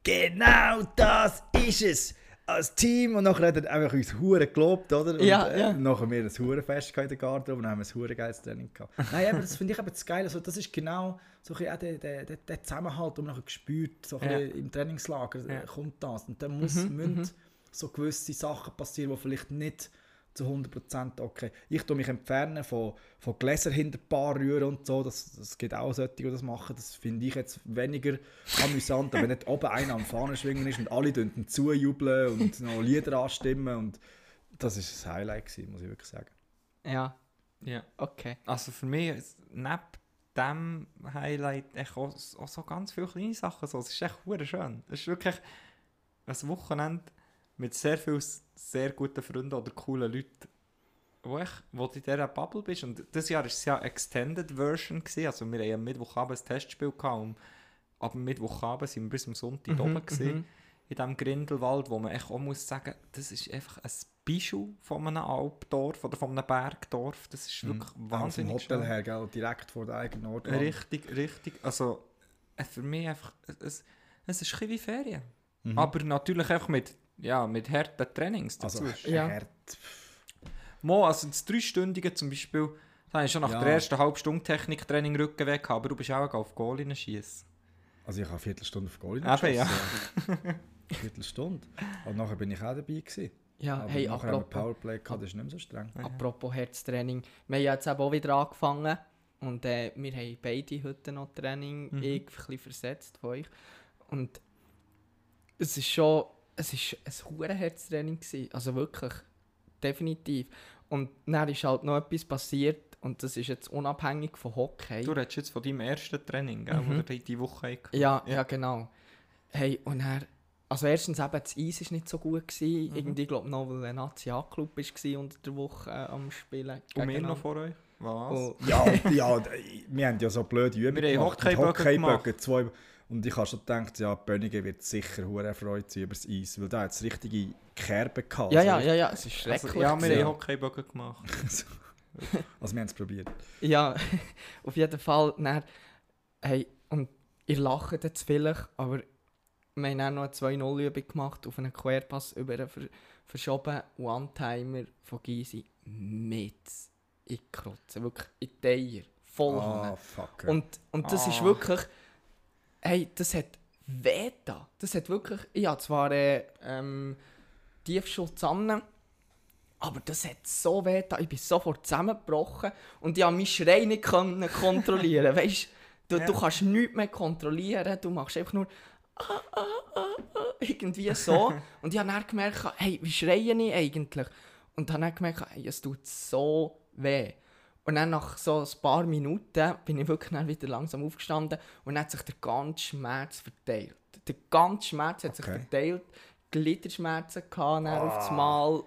genau das ist es! Als Team! Und nachher hat er einfach uns Huren gelobt, oder? Und Ja, äh, ja. nachher wir ein Hurenfest in der Garderobe und dann haben wir ein Hurengeiles Training gehabt. Nein, aber das finde ich eben das Geile. Also, das ist genau so ein auch der, der, der, der Zusammenhalt, den man nachher gespürt so ein Ja. im Trainingslager äh, Ja. kommt das. Und dann muss, Mhm, müssen mhm. so gewisse Sachen passieren, die vielleicht nicht zu 100% okay. Ich tue mich entfernen von, von Gläser hinter Bar rühren und so. Das, das gibt auch solche, die das machen. Das finde ich jetzt weniger amüsant, wenn nicht oben einer am Fahnen schwingen ist und alle dann zujubeln und noch Lieder anstimmen. Und das ist ein Highlight, gewesen, muss ich wirklich sagen. Ja, Ja. okay. Also für mich, ist neben dem Highlight echt auch, auch so ganz viele kleine Sachen. So. Es ist echt hure schön. Es ist wirklich ein Wochenende mit sehr vielen sehr guten Freunden oder coolen Leuten, wo, ich, wo du in dieser Bubble bist. Und dieses Jahr war es ja Extended Version. Gewesen. Also wir haben am Mittwochabend ein Testspiel gehabt und ab Mittwochabend sind wir bis zum Sonntag Mhm, oben gewesen, mhm. in diesem Grindelwald, wo man echt auch muss sagen, das ist einfach ein Bischof von einem Alpdorf oder von einem Bergdorf. Das ist wirklich Auch vom wahnsinnig Hotel schön. her, gell? direkt vor der eigenen Ort. Richtig, richtig. Also äh, für mich einfach, es, es ist ein bisschen wie Ferien. Mhm. Aber natürlich auch mit, ja, mit harten Trainings dazu. Also, Ja. hart. Mo, also das Dreistündige zum Beispiel, Da habe ich schon nach Ja. der ersten halben Stunde Techniktraining Rücken weg, aber du bist auch auf Goal schießen. Also ich habe eine Viertelstunde auf Goal Eben, ja. geschossen. <laughs> Eine Viertelstunde. Und nachher bin ich auch dabei gewesen. Ja, Aber hey, nachher haben wir apropos, Powerplay gehabt, das ist nicht mehr so streng. apropos Herztraining. Wir haben jetzt eben auch wieder angefangen. Und äh, wir haben beide heute noch Training, Mhm. ich ein bisschen versetzt von euch. Und es ist schon, es ist ein hohes Herztraining gewesen. Also wirklich, definitiv. Und dann ist halt noch etwas passiert und das ist jetzt unabhängig von Hockey. Du redest jetzt von deinem ersten Training, gell, Mhm. wo du die Woche hattest. Ja, Ja. ja, genau. Hey, und er, also erstens eben, das Eis war nicht so gut. Gewesen. Mhm. Irgendwie, glaube noch, weil ein Nazi-Club war unter der Woche äh, am Spielen. Und wir gegeneinander. noch vor euch? Was? Oh, Ja, ja, wir haben ja so blöde Übungen Wir haben gemacht. Hockeyböcke Hockeyböcken, zwei. Und ich habe schon gedacht, ja, Bönigen wird sicher hure erfreut sein über das Eis, weil da hat es richtige Kerben gehabt. ja, also ja, ja, ja, es ist schrecklich. Also, ja, wir haben Hockeyböcke gemacht. <laughs> Also wir haben es probiert. Ja, <laughs> auf jeden Fall. Dann, hey, und ihr lacht jetzt vielleicht, aber wir haben auch noch eine 2-0-Übung gemacht, auf einen Querpass über einen ver verschoben One-Timer von Gysi mit in die Krotze, wirklich in die Eier, voll Ah, oh, fuck. Und, und das ist Ah. wirklich, hey, das hat weh da. Das hat wirklich, ich habe zwar äh, ähm, Tiefschutz an, aber das hat so weh da. Ich bin sofort zusammengebrochen und ich konnte meinen Schrei nicht können kontrollieren. <laughs> weißt du, Ja. du kannst nichts mehr kontrollieren, du machst einfach nur ah, ah, ah, ah, irgendwie <laughs> so. und ich habe dann gemerkt, hey, wie schreie ich eigentlich? Und habe dann gemerkt, hey, es tut so weh. Und dann nach so ein paar Minuten bin ich wirklich dann wieder langsam aufgestanden und dann hat sich der ganze Schmerz verteilt. Der ganze Schmerz hat sich Okay. verteilt. Gliederschmerzen gehabt, dann auf das Mal.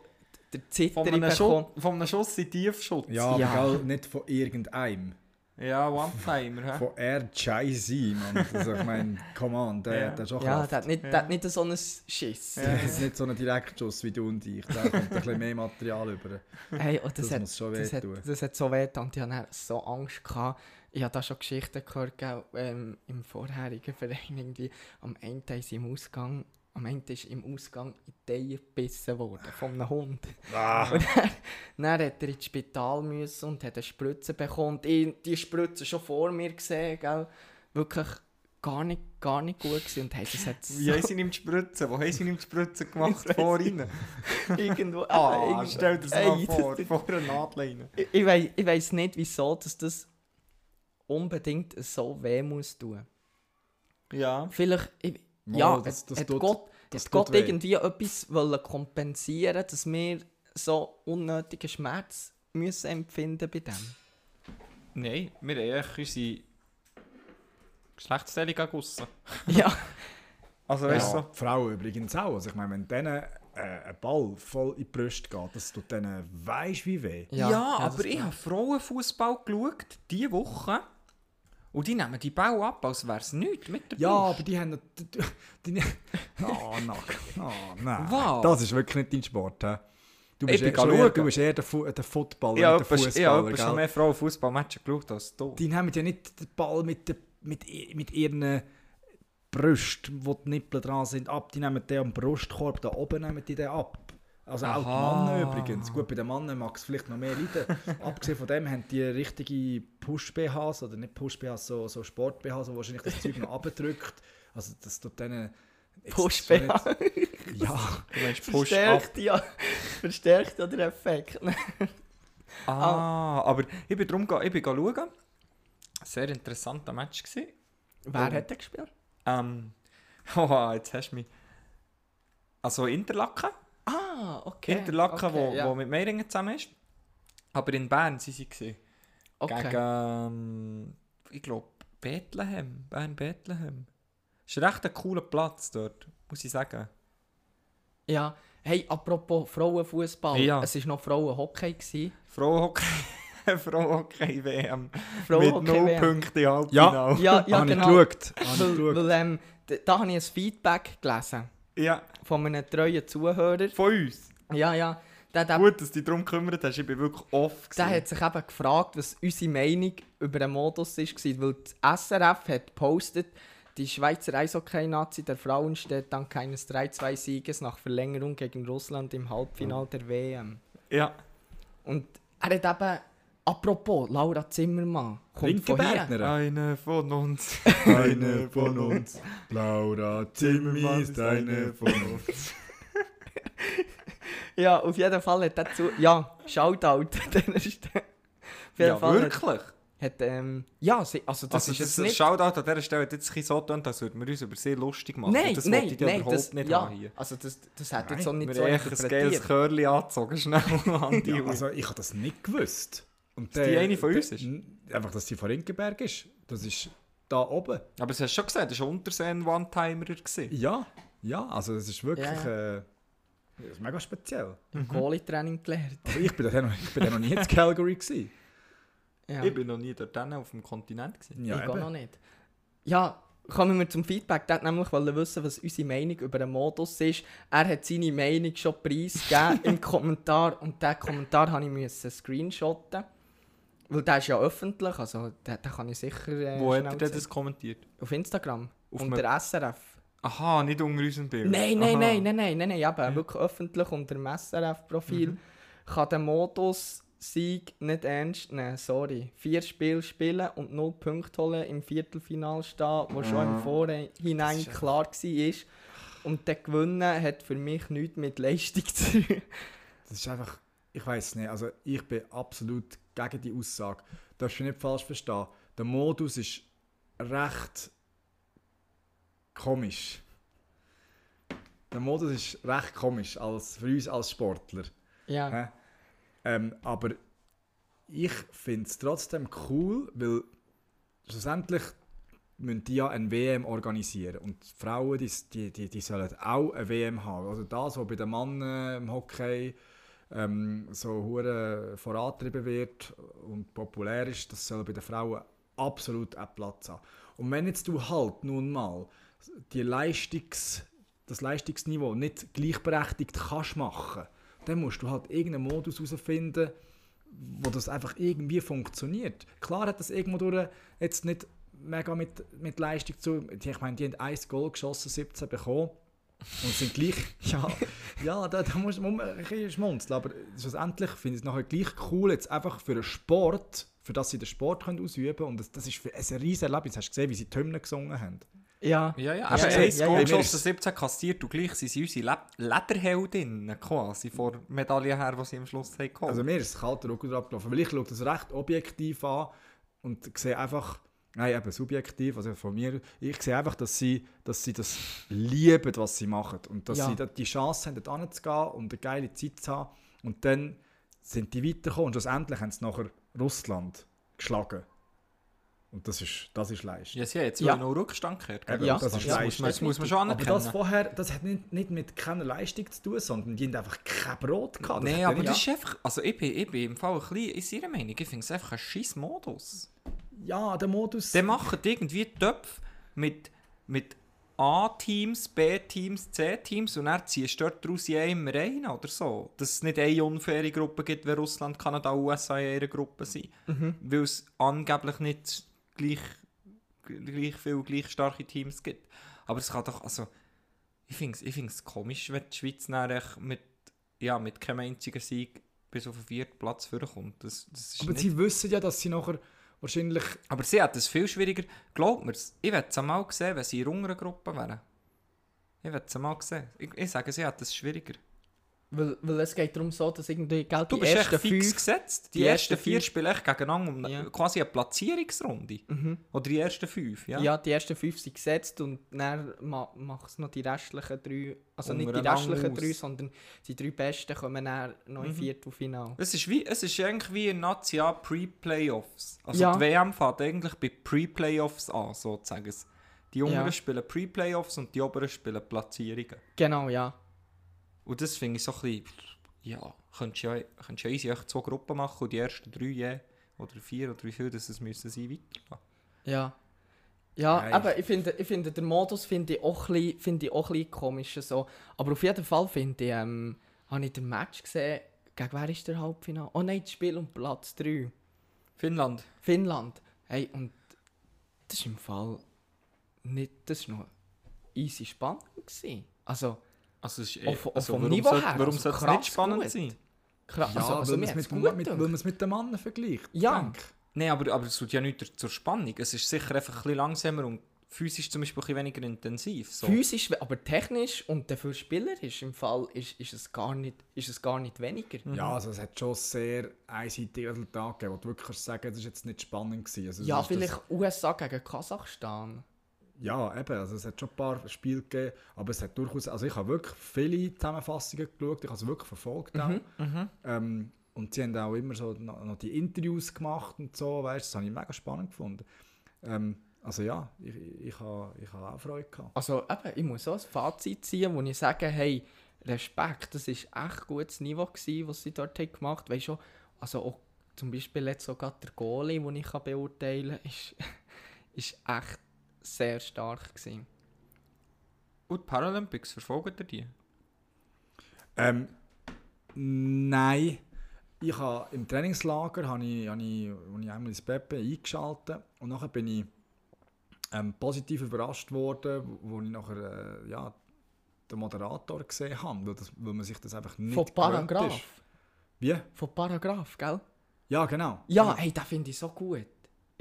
Der Von Zitter einem. Schuss, von einem Schuss in Tiefschutz. ja, Ja. aber nicht von irgendeinem. Ja, One-Timer. hä? Von R. Jay-Z, Mann. Also ich meine, come on, der, Ja. der hat schon Ja, der hat nicht, der hat nicht so einen Schiss. Ja. Das ist nicht so ein Direktschuss wie du und ich. Da kommt ein bisschen mehr Material über. Hey, und das, Das hat, muss schon das, hat, das hat so weh und ich hatte so Angst. Gehabt. Ich habe da schon Geschichten gehört, gell, ähm, im vorherigen Verein irgendwie. Am Ende ist im Ausgang, am Ende ist im Ausgang in die Eier gebissen worden von einem Hund. Und dann, dann hat er ins Spital müssen und hat eine Spritze bekommen. Ich die Spritze schon vor mir gesehen, gell. Wirklich gar nicht, gar nicht gut gewesen. Und hey, das hat Wie so haben sie ihm die Spritze? Wo haben sie ihm die Spritze <laughs> gemacht? Vor ihnen? <laughs> irgendwo... Ah, irgendwo- stell dir das Ey, mal das- vor. Vor einer Nadel. Ich, ich, weiss, ich weiss nicht, wieso dass das unbedingt so weh muss tun. Ja. Vielleicht, ich, Mal, ja, das- das hat tut- Gott, das hat Gott tut weh. irgendwie etwas wollen kompensieren, dass wir so unnötigen Schmerz müssen empfinden bei dem. Nein, wir haben echt unsere Geschlechtsteilung angegossen. <laughs> ja, Also Ja, weißt du, die Frauen übrigens auch. Also ich meine, wenn denen äh, ein Ball voll in die Brust geht, das tut denen weisst wie weh. Ja, Ja, aber das- ich habe Frauenfußball geschaut, diese Woche. Und die nehmen die Ball ab, als wäre es nichts mit der Ja, Brust. aber die haben... noch- Die, <laughs> die, oh, nein. Oh, nein. Was? Das ist wirklich nicht dein Sport. He? Du bist, eher, eher, du bist eher der, Fu der Footballer, nicht der Fußballer. schon gell? mehr Frauenfußballmatches geschaut als du. Die nehmen ja nicht den Ball mit, der, mit, mit ihren Brüsten, wo die Nippel dran sind, ab. Die nehmen den am Brustkorb, da oben nehmen die den ab. Also auch die Aha. Männer übrigens. Gut, bei den Männern mag es vielleicht noch mehr leiden. <laughs> Abgesehen von dem haben die richtige Push-BHs, oder nicht Push-BHs, so, so Sport-BHs, wo wahrscheinlich das Zeug noch <laughs> abdrückt. Also das tut denen... jetzt Push so BH. nicht- <laughs> Ja, Du meinst Push verstärkt ja, verstärkt ja der Effekt. Ah, aber ich bin drum ich bin schauen. Sehr interessanter Match gewesen. Wer hat den gespielt? Ähm, oh, jetzt hast du mich. Also Interlaken. Ah, okay. Interlaken, okay, wo, ja. wo mit Meiringen zusammen ist. Aber in Bern sind sie okay. Gegen, ähm, ich glaube, Bethlehem. Bern-Bethlehem. Ist ein recht ein cooler Platz dort, muss ich sagen. Ja, hey, apropos Frauenfußball, Ja. es war noch Frauenhockey. gewesen. Frauenhockey. <laughs> Frauenhockey-WM. Mit Frauenhockey 0 WM. Punkten im Halbfinale. Ja, ja, habe genau. ich geschaut. Weil, weil, ähm, da habe ich ein Feedback gelesen ja. von einem treuen Zuhörer. Von uns. Ja, ja. Der, der, Gut, dass du dich darum gekümmert hast. Ich bin wirklich oft. der hat sich eben gefragt, was unsere Meinung über den Modus war. Weil das SRF hat gepostet, die Schweizer Eishockey-Nazi der Frauen steht dank eines 3-2-Sieges nach Verlängerung gegen Russland im Halbfinale der WM. Ja. Und er hat eben apropos, Laura Zimmermann kommt von hier. Eine von uns. <laughs> Eine von uns. Laura Zimmermann ist eine von uns. <laughs> Ja, auf jeden Fall hat er zu... Ja, Shoutout an dieser Stelle. Auf jeden Ja, Fall wirklich? Hat, ähm, ja, sie, also das Also ist jetzt das nicht... Shoutout an dieser Stelle hat jetzt ein so getan, als würden wir uns über sie lustig machen. Nein, das nein, wollte ich ja nein, überhaupt das, nicht ja, haben hier. also das, das hat Nein, jetzt auch nicht Wir so haben echt ein geiles interpretiert. Curly angezogen, schnell <laughs> an die Ja, also ich habe das nicht gewusst. Und Dass die eine von uns ist? Einfach, dass sie von Rinkenberg ist. Das ist da oben. Aber das hast du schon gesagt, das war Untersee ein One-Timer. Ja, ja, also es ist wirklich Ja, Äh, das ist mega speziell. Im Goalie-Training gelernt. Aber ich bin da noch, ich bin da noch nie in Calgary gewesen. Ja. Ich bin noch nie dort auf dem Kontinent. Gewesen. Ja, ich gehe eben. noch nicht. Ja, kommen wir zum Feedback. Der hat nämlich wollte wissen, was unsere Meinung über den Modus ist. Er hat seine Meinung schon preisgegeben <laughs> im Kommentar und diesen Kommentar habe ich screenshotten. Weil der ist ja öffentlich, also den, den kann ich sicher äh, Wo hat er denn das kommentiert? Auf Instagram. Auf unter SRF. Aha, nicht unter unserem Bild. Nein, nein, nein, nein, nein, nein, nein, eben, wirklich öffentlich unter dem SRF-Profil. Kann den Modus Sieg nicht ernst nehmen, sorry. Vier Spiele spielen und null Punkte holen im Viertelfinal stehen, wo schon im Vorhinein klar war. Und der Gewinnen hat für mich nichts mit Leistung zu tun. Das ist einfach, ich weiß nicht, also ich bin absolut gegen die Aussage. Darfst du nicht falsch verstehen. Der Modus ist recht komisch. Der Modus ist recht komisch als, für uns als Sportler. Ja? Ähm, aber ich finde es trotzdem cool, weil schlussendlich müssen die ja eine WM organisieren. Und die Frauen, die, die, die, die sollen auch eine WM haben. Also das, was bei den Männern im Hockey ähm, so hure vorangetrieben wird und populär ist, das soll bei den Frauen absolut einen Platz haben. Und wenn jetzt du halt nun mal die Leistungs, das Leistungsniveau nicht gleichberechtigt kannst machen, dann musst du halt irgendeinen Modus herausfinden, wo das einfach irgendwie funktioniert. Klar hat das irgendwo durch jetzt nicht mega mit, mit Leistung zu. Ich meine, die haben ein Goal geschossen, 17 bekommen. Und sind gleich. <laughs> Ja, ja da, da muss, muss man ein bisschen schmunzeln. Aber schlussendlich finde ich es nachher gleich cool, jetzt einfach für einen Sport, für das sie den Sport können ausüben können. Und das, das ist für ein riesen Erlebnis. Hast du gesehen, wie sie die Hymne gesungen haben? ja. Ja, ja. Ja, Aber ja, ja, Goal ja. geschossen, 17 kassiert und gleich sind sie unsere Le Lederheldinnen quasi vor der Medaille her, die sie am Schluss haben geholt. Also mir ist das kalte Rücken abgelaufen, weil ich schaue das recht objektiv an und sehe einfach, nein, eben subjektiv, also von mir, ich sehe einfach, dass sie, dass sie das lieben, was sie machen und dass Ja. sie die Chance haben, dort hinzugehen und eine geile Zeit zu haben und dann sind die weitergekommen und schlussendlich haben sie nachher Russland geschlagen. Und das ist, das ist Leistung. ja, sie haben jetzt Ja. noch Rückstand gehört. Eben, Ja, das ist ja, Leistung. Das muss man schon Aber anerkennen. das vorher, das hat nicht, nicht mit keiner Leistung zu tun, sondern die haben einfach kein Brot gehabt. Nein, aber das ist einfach... Also ich bin, ich bin im Fall ein bisschen in seiner Meinung. Ich finde es einfach ein scheiß Modus. Ja, der Modus... Der macht irgendwie Töpfe mit, mit A-Teams, B-Teams, C-Teams und dann ziehst du dort daraus in einem rein oder so. Dass es nicht eine unfaire Gruppe gibt, wenn Russland, Kanada USA in einer Gruppe sind. Weil es angeblich nicht gleich, gleich viele gleich starke Teams gibt. Aber es kann doch, also... Ich finde es ich find's komisch, wenn die Schweiz echt mit, ja, mit keinem einzigen Sieg bis auf den vierten Platz vorkommt. Das, das ist aber nicht sie wissen ja, dass sie nachher wahrscheinlich... aber sie hat es viel schwieriger. Glaubt mir, ich hätte es einmal gesehen, wenn sie in einer Gruppe wären. Ich hätte es einmal gesehen. Ich, ich sage, sie hat es schwieriger. Weil, weil es geht darum so, dass irgendwie Geld Du die bist echt fix fünf... gesetzt. Die, die ersten ersten vier spielen echt gegeneinander um Ja. quasi eine Platzierungsrunde. Oder die ersten fünf, ja? Ja. die ersten fünf sind gesetzt und dann ma macht es noch die restlichen drei, also nicht die restlichen aus. drei, sondern die drei Besten kommen dann noch im Viertelfinale. Es ist, wie, es ist eigentlich wie in Nazia Pre-Playoffs. Also Ja. die WM fängt eigentlich bei Pre-Playoffs an, sozusagen. Die unteren Ja. spielen Pre-Playoffs und die oberen spielen Platzierungen. Genau, ja. Und das finde ich so ein bisschen, ja, könntest du ja, könntest ja easy echt zwei Gruppen machen und die ersten drei je, oder vier oder wie viel das es müssen sein, weitergehen. Ja. Ja, Nein. aber ich finde, ich finde, den Modus finde ich auch ein bisschen, ich auch ein bisschen komisch. So. Aber auf jeden Fall finde ich, ähm, habe ich den Match gesehen, gegen wer ist der Halbfinale? Oh nein, das Spiel um Platz 3. Finnland. Finnland. Hey, und das ist im Fall nicht, das ist noch easy spannend gewesen. Also, Also, es ist Auch vom- also vom warum Niveau soll- her, Warum also soll es nicht spannend gut. sein? krass. Ja, also, also weil man es mit, mit, es mit den Männern vergleicht. Ja. Nein, aber, aber es tut ja nichts zur Spannung. Es ist sicher einfach ein bisschen langsamer und physisch zum Beispiel ein bisschen weniger intensiv. So. Physisch, aber technisch und dafür spielerisch im Fall ist, ist, es, gar nicht, ist es gar nicht weniger. Ja, also es hat schon sehr einseitige Resultate gegeben, wo du wirklich sagen das ist jetzt nicht spannend gewesen. Also es Ja, vielleicht Das, USA gegen Kasachstan. Ja, eben, also es hat schon ein paar Spiele gegeben, aber es hat durchaus, also ich habe wirklich viele Zusammenfassungen geschaut, ich habe es wirklich verfolgt auch. Ähm, und sie haben auch immer so noch, die Interviews gemacht und so, weißt das habe ich mega spannend gefunden. Ähm, also ja, ich, ich, habe, ich habe auch Freude gehabt. Also eben, ich muss auch ein Fazit ziehen, wo ich sage, hey, Respekt, das war echt gutes Niveau, gewesen, was sie dort haben gemacht haben. Weißt du, also auch zum Beispiel jetzt sogar der Goalie, den ich beurteilen kann, ist, <laughs> ist echt sehr stark gewesen. Und die Paralympics, verfolgt ihr die? Ähm, nein, ich habe im Trainingslager habe ich, habe ich, als ich einmal ins Pepe eingeschaltet und nachher bin ich ähm, positiv überrascht worden, wo wo ich nachher äh, ja, den Moderator gesehen habe, weil, das, weil man sich das einfach nicht Von Paragraph. ist. Wie? Von Paragraph, gell? Ja, genau. Ja, hey, das finde ich so gut.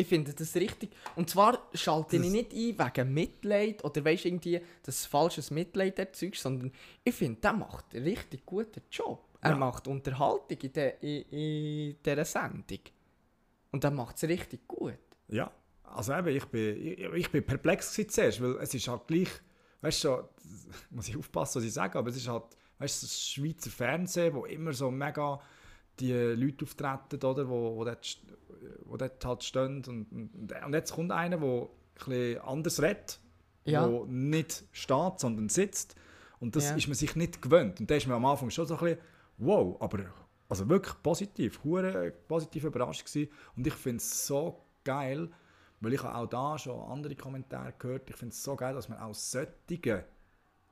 Ich finde das richtig. Und zwar schalte Das- ich nicht ein wegen Mitleid oder weißt irgendwie, dass falsches Mitleid erzeugst, sondern ich finde, der macht einen richtig guten Job. Er Ja. macht Unterhaltung in, der, in, in dieser Sendung. Und er macht es richtig gut. Ja, also eben, ich bin, ich, ich bin perplex zuerst, weil es ist halt gleich, weißt du, muss ich aufpassen, was ich sage, aber es ist halt, weißt du, das Schweizer Fernsehen, wo immer so mega die Leute auftreten, oder, wo, wo, dort, wo dort halt stehen und, und, und jetzt kommt einer, der ein bisschen anders redet, Ja. der nicht steht, sondern sitzt und das Ja. ist man sich nicht gewöhnt und da ist man am Anfang schon so ein bisschen, wow, aber also wirklich positiv, hure positiv überrascht gewesen. und ich finde es so geil, weil ich auch da schon andere Kommentare gehört, ich finde es so geil, dass man auch solche die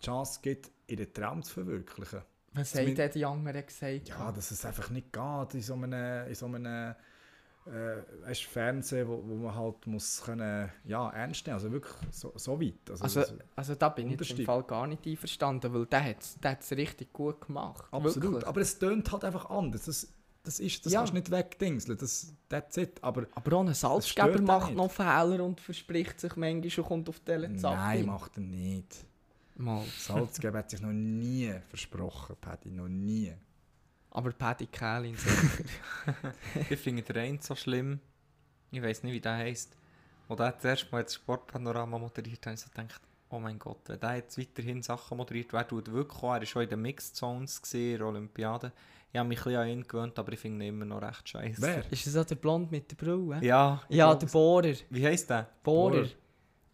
Chance gibt, ihren Traum zu verwirklichen. Was Zumindest- hat der die anderen gesagt? Ja, dass es einfach nicht geht in so einem, in so einem äh, Fernsehen, wo, wo man halt muss können, ja, ernst nehmen, also wirklich so, so weit. Also, Also, also da bin ich im Fall gar nicht einverstanden, weil der hat es richtig gut gemacht. Absolut, Wirklich. aber es tönt halt einfach anders. Das, das ist, das Ja. kannst du nicht wegdingseln, das, that's it. Aber Aber auch ein Salzgeber macht noch Fehler und verspricht sich manchmal und kommt auf die nein, macht er nicht. Mal. Salzgeber hat sich noch nie versprochen, Paddy, noch nie. Aber Paddy Kählin sicher. <laughs> Ich finde den einen so schlimm. Ich weiß nicht, wie der heisst. Wo der das erste Mal das Sportpanorama moderiert hat, so gedacht, oh mein Gott, wenn der jetzt weiterhin Sachen moderiert, wer tut wirklich auch? Er war schon in den Mixed Zones, gewesen, in der Olympiade. Ich habe mich ein bisschen an ihn gewöhnt, aber ich finde ihn immer noch recht scheiße. Wer? ist das auch der Blond mit der Brille? Ja, Ja, glaub, der Bohrer. Wie heisst der? Bohrer. Bohrer.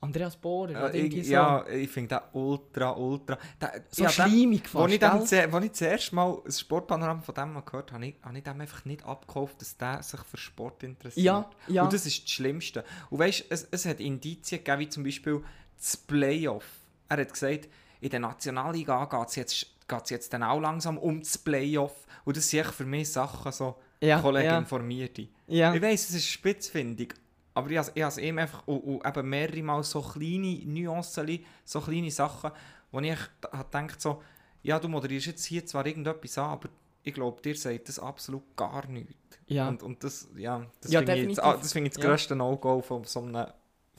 Andreas Bohrer. Ja, oder irgendwie so. ja, ich finde den ultra, ultra. Der, so ja, schleimig fast, ich, dem, gell? ze- als ich das erste Mal das Sportpanorama von dem mal gehört habe, habe ich, habe ich dem einfach nicht abgekauft, dass der sich für Sport interessiert. Ja, ja. Und das ist das Schlimmste. Und weißt es, es hat Indizien gegeben, wie zum Beispiel das Playoff. Er hat gesagt, in der Nationalliga geht es jetzt, geht's jetzt dann auch langsam um das Playoff. Und das sind für mich Sachen so, Ja, Kollegen ja. informiert dich. Ja. Ich weiss, es ist spitzfindig, aber ich habe es ihm einfach und, und eben mehrere Mal so kleine Nuancen, so kleine Sachen, wo ich gedacht so, ja, du moderierst jetzt hier zwar irgendetwas an, aber ich glaube, dir sagt das absolut gar nichts. Ja. Und, und das, ja, das Ja, finde ich, jetzt- ah, das, finde ich das Ja. grösste No-Go von so einem,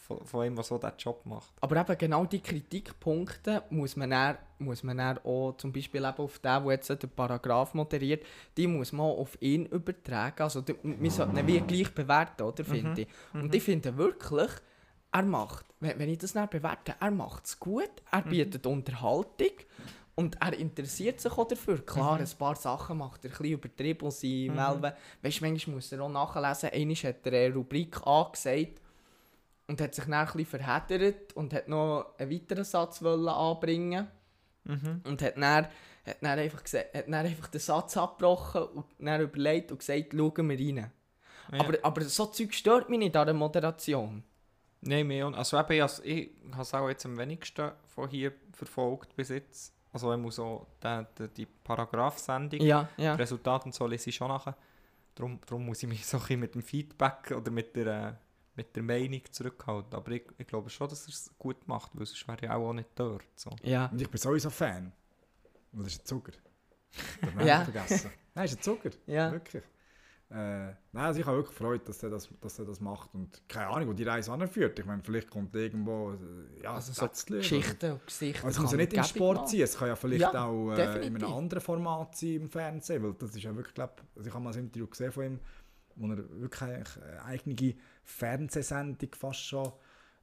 von, von der so diesen Job macht. Aber eben genau die Kritikpunkte muss man dann, muss man dann auch zum Beispiel eben auf den, der jetzt den Paragraph moderiert, die muss man auch auf ihn übertragen. Also die, wir sollten ihn wie gleich bewerten, oder, finde ich. Und ich finde wirklich, er macht, wenn, wenn ich das dann bewerte, er macht es gut, er bietet Unterhaltung und er interessiert sich auch dafür. Klar, ein paar Sachen macht er ein bisschen übertrieben und sie melden. Weißt du, manchmal muss er auch nachlesen. Einmal hat er eine Rubrik angesagt, und hat sich dann ein verheddert und hat noch einen weiteren Satz wollen anbringen und hat dann, hat dann, einfach, gesa- hat dann einfach den Satz abgebrochen und dann überlegt und gesagt, schauen wir rein. Aber, aber so Zeug stört mich nicht an der Moderation. Nein, und- Also eben, ich has- ich habe es auch jetzt am wenigsten von hier verfolgt bis jetzt. Also ich muss so die, die, die Paragraph-Sendung. Ja, ja. Die Resultate und so lese ich schon nachher. Darum, darum muss ich mich so ein mit dem Feedback oder mit der, äh, mit der Meinung zurückhalten. Aber ich, ich glaube schon, dass er es gut macht, weil sonst wäre ich auch, auch nicht dort. So. ja. Und ich bin sowieso Fan. Weil das ist ein Zucker. Namen <laughs> Ja. vergessen. Nein, ist ein Zucker. Ja. Wirklich. Äh, nein, also ich habe wirklich Freude, dass er das, dass er das macht. Und keine Ahnung, wo die Reise anführt. Ich meine, vielleicht kommt irgendwo äh, ja, Also ein so Plätzchen oder- Geschichten und Gesichter. Also es muss ja nicht im Sport gäbig sein, es kann ja vielleicht Ja, auch äh, in einem anderen Format sein im Fernsehen, weil das ist ja wirklich, glaub, also ich habe mal ein Interview gesehen von ihm, wo er wirklich eigentlich eine eigene Fernsehsendung fast schon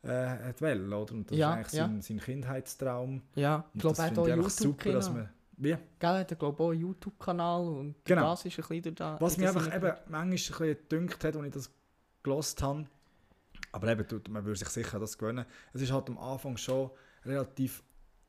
äh, hat wollen, oder? Und das Ja, ist eigentlich ja. sein, sein Kindheitstraum. Ja, ich glaube, das er hat auch einfach super, dass man... Wie? Gell, er hat glaube auch einen YouTube-Kanal und Genau. das ist ein bisschen da. Was das einfach eben manchmal ein bisschen gedünkt hat, als ich das gelost habe, aber eben, man würde sich sicher das gewöhnen, es ist halt am Anfang schon relativ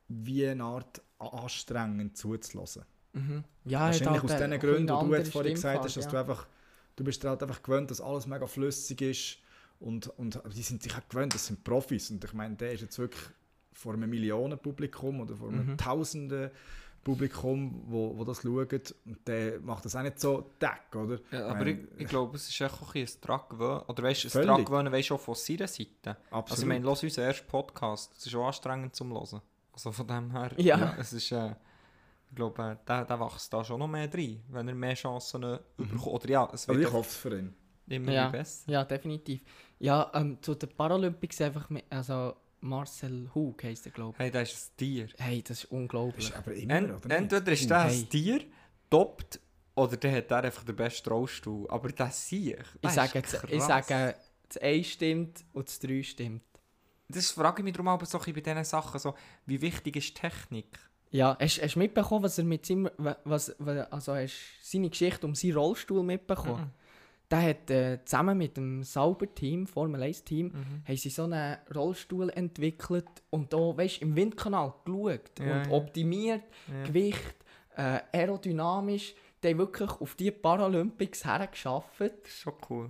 wie eine Art anstrengend zuzulassen. Mhm. Ja, er Wahrscheinlich halt aus den Gründen, die du jetzt vorhin gesagt hast, dass du einfach, du bist halt einfach gewöhnt, dass alles mega flüssig ist und, und die sind sich auch gewöhnt, das sind Profis und ich meine, der ist jetzt wirklich vor einem Millionenpublikum oder vor einem Mhm. Tausenden Publikum, wo, wo das schaut und der macht das auch nicht so deck, oder? Ja, Ich aber ich, meine, ich glaube, es ist auch ein bisschen ein dran gewöhnen. Oder weißt du, ein gewöhnen, weißt du, auch von seiner Seite. Absolut. Also ich meine, los unseren ersten Podcast, das ist auch anstrengend zum Hören. Also von dem her, <laughs> Ja. es ist, äh, ich glaube, äh, der, der wächst da schon noch mehr rein, wenn er mehr Chancen äh, bekommt. Oder ja, es Mhm. wird ich hoffe es für ihn. Immer Ja. besser. Ja, definitiv. Ja, ähm, zu den Paralympics einfach mit, also Marcel Hug heisst er, glaube Hey, das ist ein Tier. Hey, das ist unglaublich. Ist aber immer, Ent, oder nicht? entweder ist hey. ein Tier, toppt, oder der hat der einfach den besten Rollstuhl. Aber das sehe ich. ich das sage, ich sage, das 1 stimmt und das 3 stimmt. Das frage ich mich darum aber so bei diesen Sachen, so, wie wichtig ist Technik? Ja, hast, hast du mitbekommen, was er mit seinem, wa- was, wa- also hast du seine Geschichte um seinen Rollstuhl mitbekommen? Mhm. Der hat äh, zusammen mit dem Sauber-Team, Formel 1-Team, Mhm. haben sie so einen Rollstuhl entwickelt und da, weißt im Windkanal geschaut Ja, und ja. optimiert, Ja. Gewicht, äh, aerodynamisch. Die haben wirklich auf die Paralympics hergeschafft, schon cool.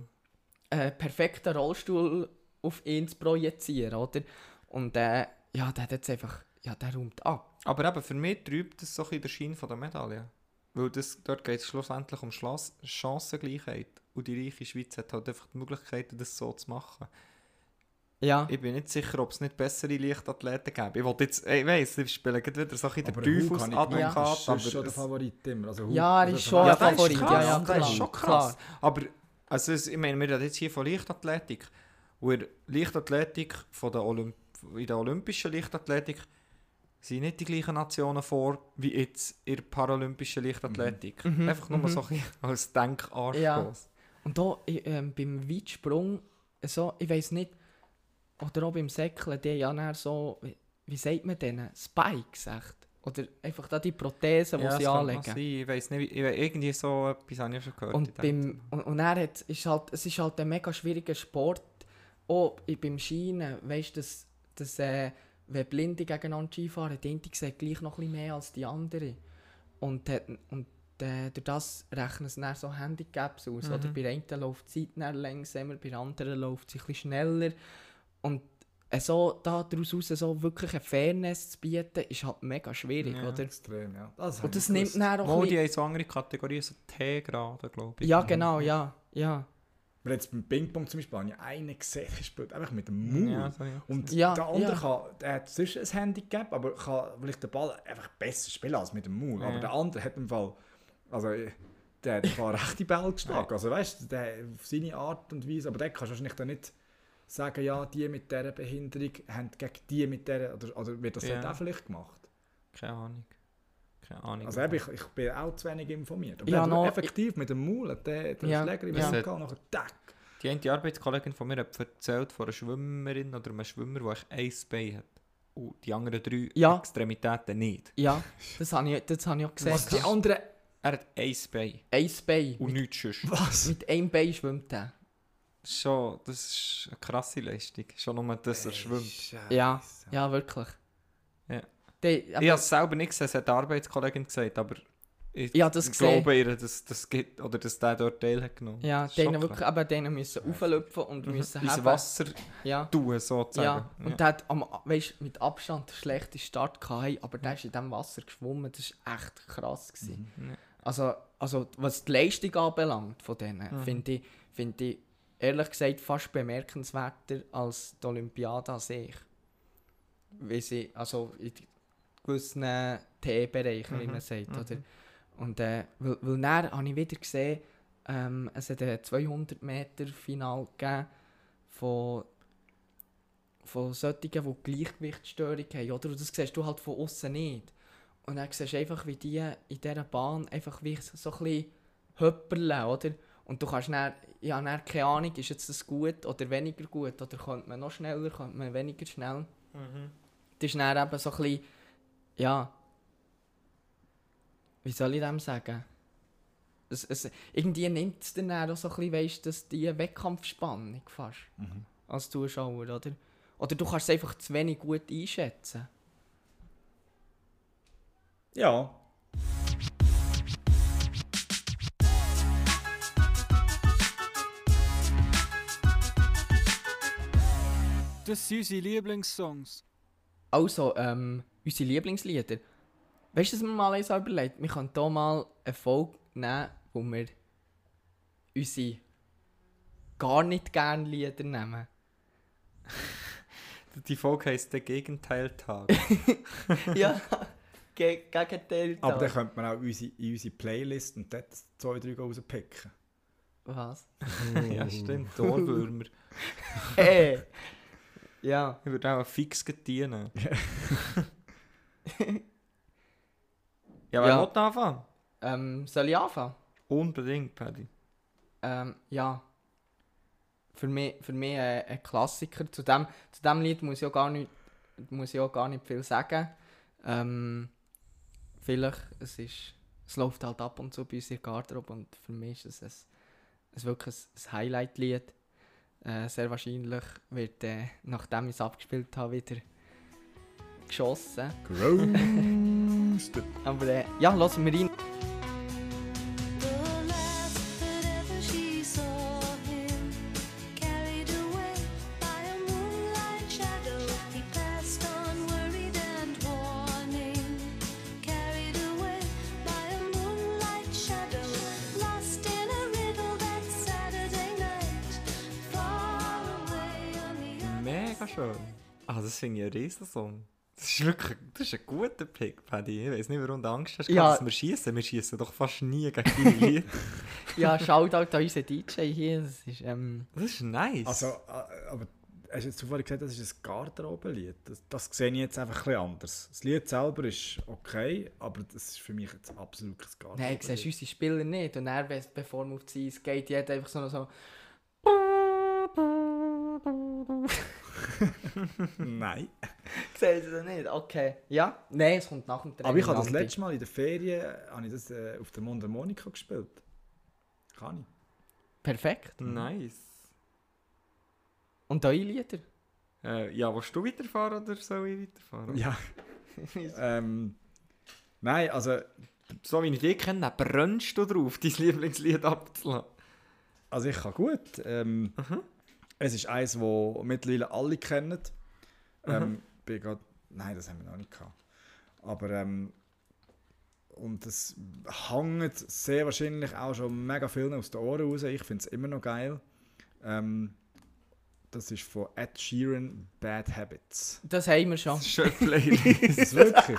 einen perfekten Rollstuhl auf ihn zu projizieren, oder? Und äh, ja, der hat jetzt einfach, ja, der räumt ab. Aber eben, für mich trübt das so ein bisschen den Schein von der Medaille. Weil das, dort geht es schlussendlich um Schloss Chancengleichheit. Und die reiche Schweiz hat halt einfach die Möglichkeit, das so zu machen. Ja, Ich bin nicht sicher, ob es nicht bessere Leichtathleten gäbe. Ich wollte jetzt, ich weiss, ich spiele gerade wieder so ein bisschen gemeint, Teufelsadvokat, das ist schon der Favorit immer. Also Ja, er also ist schon Ja, das Favorit, ja, ja, das ist schon krass. Aber also, ich meine, wir reden jetzt hier von Leichtathletik. Und in der Leichtathletik, von der Olymp in der olympischen Leichtathletik, sind nicht die gleichen Nationen vor wie jetzt in der paralympischen Leichtathletik. Mhm, Einfach nur mhm. so ein bisschen als Denkanstoß. Ja. Und da ähm, beim Weitsprung, so, ich weiß nicht, oder auch beim Säckeln, die ja so, wie, wie sagt man denen, Spikes echt? Oder einfach da die Prothesen, die Ja, sie anlegen. sein. Ich weiß nicht, ich irgendwie so etwas habe ich schon gehört. Und, beim, und, und er hat, ist halt, es ist halt ein mega schwieriger Sport. Auch beim Schienen, weißt du, dass, dass äh, wenn Blinde gegeneinander Ski fahren, die eine sieht gleich noch ein bisschen mehr als die andere. Und, hat- und äh, durch das rechnen sie dann so Handicaps aus. Oder bei der einen läuft die Zeit langsamer, bei der anderen läuft sie ein bisschen schneller. Und äh, so daraus raus so wirklich eine Fairness zu bieten, ist halt mega schwierig, Ja. oder? Extrem, ja. Das Und das nimmt dann auch bisschen... haben so andere Kategorien, so T-Grade, glaube ich. Ja, genau, ja, ja. Aber jetzt beim Ping-Pong zum Beispiel habe ich einen gesehen, der spielt einfach mit dem Maul. Ja, so, ja. Und Ja, der andere ja. kann, der hat sonst ein Handicap, aber kann vielleicht den Ball einfach besser spielen als mit dem Maul. Ja. Aber der andere hat im Fall, also äh, der hat ein paar <laughs> rechte Bälle geschlagen. Also weißt du, der auf seine Art und Weise, aber der kannst du wahrscheinlich dann nicht sagen, ja, die mit dieser Behinderung haben gegen die mit dieser, oder, oder wird das Ja. auch vielleicht gemacht? Keine Ahnung. Keine Ahnung. Also eben, ich, ich bin auch zu wenig informiert. Aber Ja, noch- effektiv mit dem Maul, der, der Ja, Schläger im ja. Maul gehabt, nachher tack. Die eine Arbeitskollegin von mir hat erzählt von einer Schwimmerin oder einem Schwimmer, der ein Bein hat. Und die anderen drei Ja. Extremitäten nicht. Ja, das habe ich, das habe ich auch gesehen. Was die anderen... Er hat ein Bein Ein Bein. und nichts sonst. Was? mit einem Bein schwimmt er. Das ist Schon, das ist eine krasse Leistung. Schon nur, dass er schwimmt. Ja, ja, wirklich. Ja. Die, Ich habe es selber nicht gesehen, das hat die Arbeitskollegin gesagt, aber ich Ja, das glaube ihr, dass das gibt, oder dass der dort teil hat genommen. ja, denen wirklich, aber denen müssen auflöpfen und Mhm. müssen heben. Wasser Ja, tun, sozusagen. ja. Und der hat am, weißt, mit Abstand den schlechtesten Start gehabt, aber der ist in diesem Wasser geschwommen, das war echt krass. Gewesen. Mhm. Also, also, was die Leistung anbelangt von denen, Mhm. finde ich, find ich ehrlich gesagt fast bemerkenswerter als die Olympiade an sich. Weil sie, also in gewissen T-Bereichen, wie Mhm. man sagt, Mhm. oder? Und äh, weil, weil dann habe ich wieder gesehen, ähm, es hat ein 200 Meter Final gegeben von, von solchen, die Gleichgewichtsstörung haben, oder? Und das siehst du halt von außen nicht. Und dann siehst du einfach, wie die in dieser Bahn einfach wie so ein bisschen höpperle, oder? Und du kannst dann, ja, dann keine Ahnung, ist jetzt das gut oder weniger gut, oder könnte man noch schneller, könnte man weniger schnell. Das ist dann eben so ein bisschen, ja, wie soll ich dem sagen? Es, es, irgendwie nimmt es dann auch so ein bisschen, weißt, dass die Wettkampfspannung fast, als Zuschauer, oder? Oder du kannst es einfach zu wenig gut einschätzen. Ja. Das sind unsere Lieblingssongs. Also, ähm, unsere Lieblingslieder. Weißt du, was wir mal eins überlegt? Wir können hier mal eine Folge nehmen, wo wir unsere gar nicht gerne Lieder nehmen. <laughs> Die Folge heisst «Der Gegenteiltag». <laughs> ja, <laughs> ge Gegenteil. Aber dann könnte man auch unsere, in unsere Playlist und dort zwei, drei rauspicken. Was? <laughs> ja, stimmt. <laughs> Ohrwürmer. Hey! <laughs> ja. Ich würde auch fix dienen. ja, wer Ja. will anfangen? Ähm, soll ich anfangen? Unbedingt, Paddy. Ähm, ja. Für mich, für mich äh, ein Klassiker. Zu dem, zu dem Lied muss ich auch gar nicht, muss ich auch gar nicht viel sagen. Ähm, vielleicht, es ist, es läuft halt ab und zu bei uns in der Garderobe und für mich ist es ein, ein wirklich ein, Highlight-Lied. Äh, sehr wahrscheinlich wird, äh, nachdem ich es abgespielt habe, wieder geschossen. Großed. <laughs> Aber äh, ja, lassen wir rein. Riesensong. Das ist wirklich das ist ein guter Pick, Paddy. Ich weiß nicht, warum du Angst hast, Ja. dass wir schießen. Wir schießen doch fast nie gegen deine <laughs> Lieder. Ja, Shoutout an unseren DJ hier. Das ist, ähm, Das ist nice. Also, äh, aber hast du jetzt zuvor gesagt, das ist ein Garderobenlied? Das, das sehe ich jetzt einfach ein bisschen anders. Das Lied selber ist okay, aber das ist für mich jetzt absolut kein Nein, Garderobenlied. du siehst unsere Spieler nicht. Und er, be- bevor wir auf die Eis geht, jeder einfach so noch so. Nein. Siehst du das nicht? Okay. Ja? Nein, es kommt nach dem Training. Aber ich habe das letzte Mal in der Ferien habe ich das, äh, auf der Mundharmonika gespielt. Kann ich. Perfekt. nice. Und eure Lieder? Äh, ja, willst du weiterfahren oder soll ich weiterfahren? Ja. <laughs> ähm, nein, also, So wie ich dich kenne, brennst du drauf, dein Lieblingslied abzulassen. also ich kann gut. Ähm, Es ist eins, das mittlerweile alle kennen. Ähm, bin grad, nein, das haben wir noch nicht gehabt. Aber ähm, und es hängt sehr wahrscheinlich auch schon mega vielen aus den Ohren raus. Ich finde es immer noch geil. Ähm, das ist von Ed Sheeran Bad Habits. Das haben wir schon. Das ist <laughs> Playlist. Wirklich?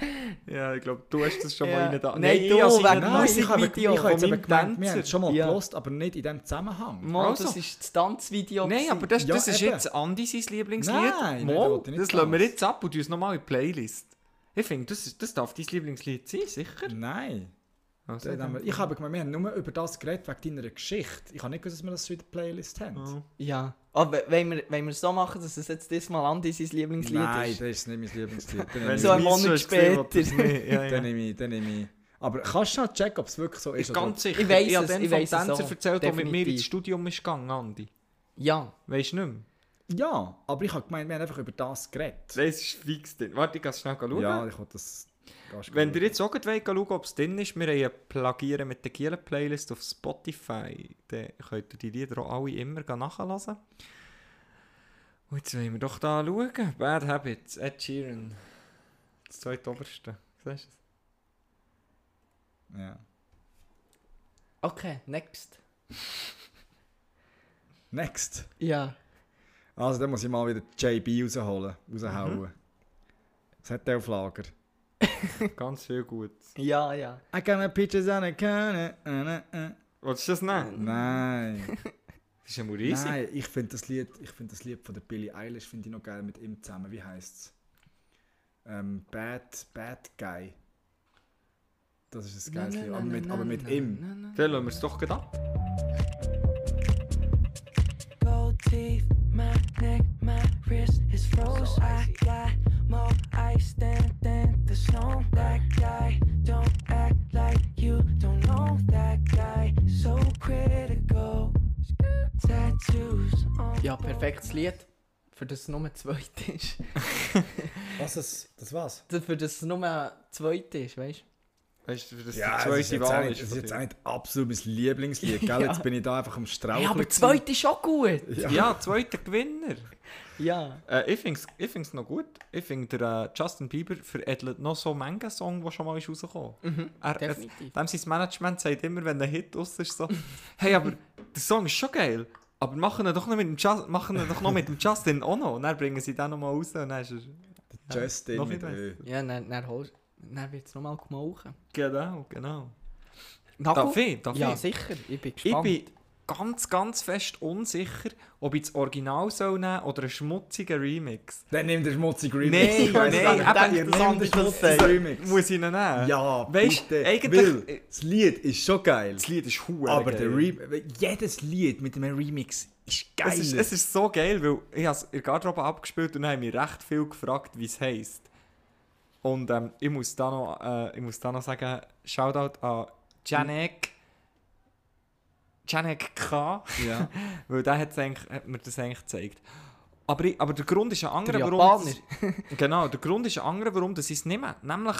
<laughs> ja, ich glaube, du hast das schon Ja. mal rein da. Nein, du, habe wegen Nein, ich habe Musikvideo ich habe jetzt gemeint, wir haben es schon mal Ja. gelost, aber nicht in diesem Zusammenhang. Mo, Also. das ist das Tanzvideo. Nein, aber das, Ja, das ist eben. jetzt Andi sein Lieblingslied. Nein, nein, ich nicht das lassen wir jetzt ab und tun es nochmal in die Playlist. Ich finde, das, ist- das darf dein Lieblingslied sein, sicher. Nein. Also, wir, ich habe gemeint, wir haben nur über das geredet wegen deiner Geschichte. Ich habe nicht gewusst, dass wir das schon in der Playlist haben. Oh. Ja. Aber wenn wir, wenn wir es so machen, dass es jetzt diesmal Andi sein Lieblingslied Nein, ist. das ist nicht mein Lieblingslied. <laughs> Dann Wenn So ein ich- es Monat so später. Ja, ja. dann nehme ich, dann nehme ich. Aber kannst du schon checken, ob es wirklich so ist? Ganz sicher. Ich weiss habe es, dann ich vom weiss es Tänzer auch. erzählt, der mit mir ins Studium ist gegangen, Andi. Ja. Weißt du nicht mehr? Ja, aber ich habe gemeint, wir haben einfach über das geredet. Das ist fix. Warte, ich kann schnell schauen. Ja, ich wollte das. Wenn ihr jetzt auch gleich wollt schauen ob es drin ist, wir haben Plagieren mit der Gielen Playlist auf Spotify. Dann könnt ihr die Lieder auch alle immer nachlesen. Und jetzt wollen wir doch da schauen. Bad Habits, Ed Sheeran. Das zweite oberste. Siehst du Ja. Okay, next. <laughs> Next. Ja. Also, dann muss ich mal wieder JB rausholen, raushauen. Mhm. Was hat der auf Lager? <laughs> Ganz viel gut. Ja, ja. I got my pictures on a can. Willst du das nehmen? Nein. Das <laughs> ist ja mal riesig. Nein, ich finde das Lied, ich finde das Lied von der Billie Eilish finde ich noch geil mit ihm zusammen. Wie heißt's? Ähm, Bad, Bad Guy. Das ist ein geiles Lied, aber mit, aber mit ihm. Dann lassen wir es doch gerade ab. Gold teeth, my neck, my wrist is froze. I got more ice than, Ja, perfektes Lied. Für das es nur zweit ist. <laughs> Was ist, das war's? Für das es nur zweit ist, weißt Weißt du, für das Ja, die das ist zweite jetzt Wahl ist. das ist jetzt von eigentlich absolut mein Lieblingslied, <laughs> gell? Ja. Jetzt bin ich da einfach am du? Straucheln. Ja, aber gewesen. zweit ist schon gut. dir. Ja, zweiter Gewinner. <laughs> Ja. Äh, ich finde es ich find's noch gut. Ich finde, der äh, Justin Bieber veredelt noch so manchen Song, der schon mal ist rausgekommen Mhm, er, er, definitiv. dem sein Management sagt immer, wenn ein Hit aus ist, so: <laughs> Hey, aber der Song ist schon geil. Aber machen wir doch noch mit dem, Just, machen doch noch mit dem Justin auch noch. Und dann bringen sie den noch mal raus. Und dann ist er. Justin Noch mit Ö. Ja, dann, dann, holst- dann wird es nochmal gemauchen. Genau, genau. Darf ich? Darf Ja, ich? sicher. Ich bin Ich gespannt. bin ganz, ganz fest unsicher, ob ich das Original soll nehmen oder einen schmutzigen Remix. Dann nimm den schmutzigen Remix. Nein, nein, nicht, eben, das andere den schmutzigen. Remix. Muss ich ihn nehmen? Ja, Weisst, bitte. eigentlich- Weil das Lied ist schon geil. Das Lied ist hure Aber geil. der Re jedes Lied mit einem Remix ist geil. Es ist, es ist so geil, weil ich habe es in der Garderobe abgespielt und dann haben mich recht viel gefragt, wie es heisst. Und ähm, ich, muss da noch, äh, ich muss da noch sagen, Shoutout an Janek. Janek K. ja. <laughs> Weil der hat's eigentlich, hat mir das eigentlich gezeigt. Aber, ich, aber der Grund ist ein anderer, Der warum... Das, <laughs> genau, der Grund ist ein anderer, warum das ich es nehme. Nämlich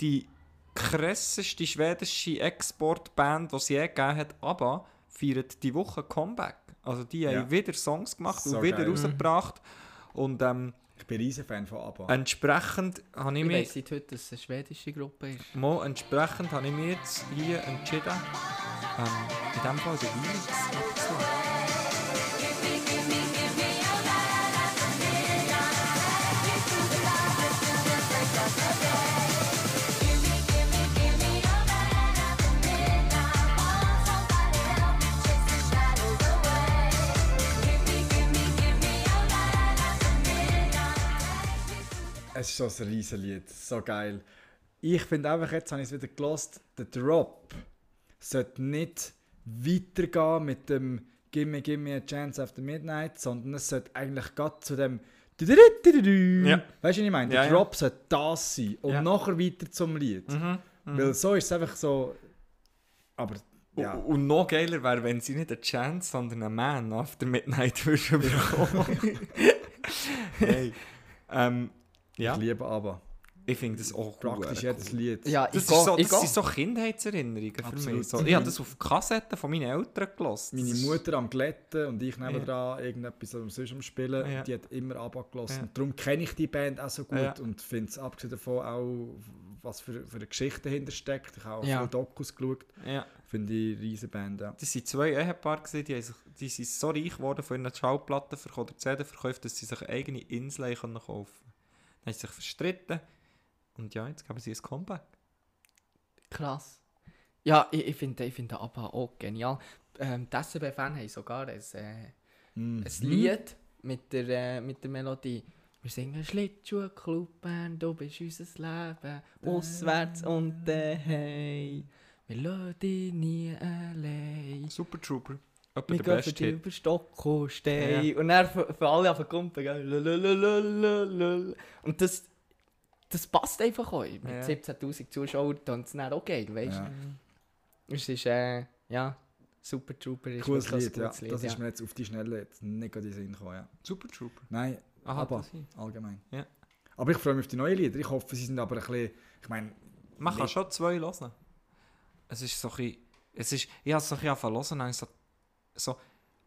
die krasseste schwedische Exportband, die es je gegeben hat, ABBA, feiert die Woche Comeback. Also die Ja. haben wieder Songs gemacht So und wieder geil. rausgebracht. Und ähm, Ich bin riesen Fan von ABBA. entsprechend habe ich Ich mich... weiss seit heute, dass es eine schwedische Gruppe ist. Mal entsprechend habe ich mich jetzt hier entschieden, in dem Fall den Remix abzulassen. Es ist so ein riesen Lied. So geil. Ich finde einfach, jetzt habe ich es wieder gelost. Der Drop sollte nicht weitergehen mit dem Gimme, gimme a chance after midnight, sondern es sollte eigentlich gerade zu dem. Ja. Weißt du, was ich meine? Der Ja, ja. Drop sollte das sein und Ja. nachher weiter zum Lied. Mhm. Weil so ist es einfach so. Aber ja. Und, und noch geiler wäre, wenn sie nicht eine Chance, sondern einen Man after Midnight <laughs> würden bekommen. <laughs> hey. ähm, ja, Ich liebe aber ich finde das auch praktisch cool. jedes Lied. Ja, Das, ich ist so, gehe- das ich sind so Kindheitserinnerungen für Absolut. mich. So, ich habe das auf Kassetten von meinen Eltern gelassen. Meine Mutter am Glätten und ich nebendran irgendetwas am sonst am Spielen. Ja. Die hat immer abgelassen. Ja. Und darum kenne ich die Band auch so gut Ja. und finde es abgesehen davon auch, was für, für eine Geschichte dahinter steckt. Ich habe auch Ja. viele Dokus geschaut. Ja. Finde ich riesen Band. Ja. Das waren zwei Ehepaare, gewesen, die, sich, die sind so reich geworden von ihren Schallplatten oder CD-Verkäufen, dass sie sich eigene Insel haben können kaufen Dann haben sie sich verstritten. Und ja, jetzt geben sie ein Comeback. Krass. Ja, ich, ich finde ich find ABBA auch genial. Ähm, die SCB-Fans haben sogar ein, äh, Mhm. ein Lied mit der, äh, mit der Melodie. Wir singen Schlittschuh-Club, Bern, du bist unser Leben, auswärts und daheim. Wir lassen dich nie allein. Super Trooper. Etwa Wir gehen für dich über Stock und Stein. Ja. Und dann für, für alle auf den Kumpel? Lalalalalalala. Und das, das passt einfach auch. Mit Ja. 17'000 Zuschauern und es dann auch geil, weißt Ja. du? Es ist, äh, ja, Super Trooper ist Cooles Lied, ein ja. Lied, Das ja. ist mir jetzt auf die Schnelle jetzt nicht gerade in den Sinn gekommen. Ja. Super Trooper. Nein, Aha, aber allgemein. Ja. Aber ich freue mich auf die neuen Lieder. Ich hoffe, sie sind aber ein bisschen. Ich meine, Man kann schon zwei hören. Es ist so ein bisschen, es ist, ich habe es so ein bisschen angefangen und so, so,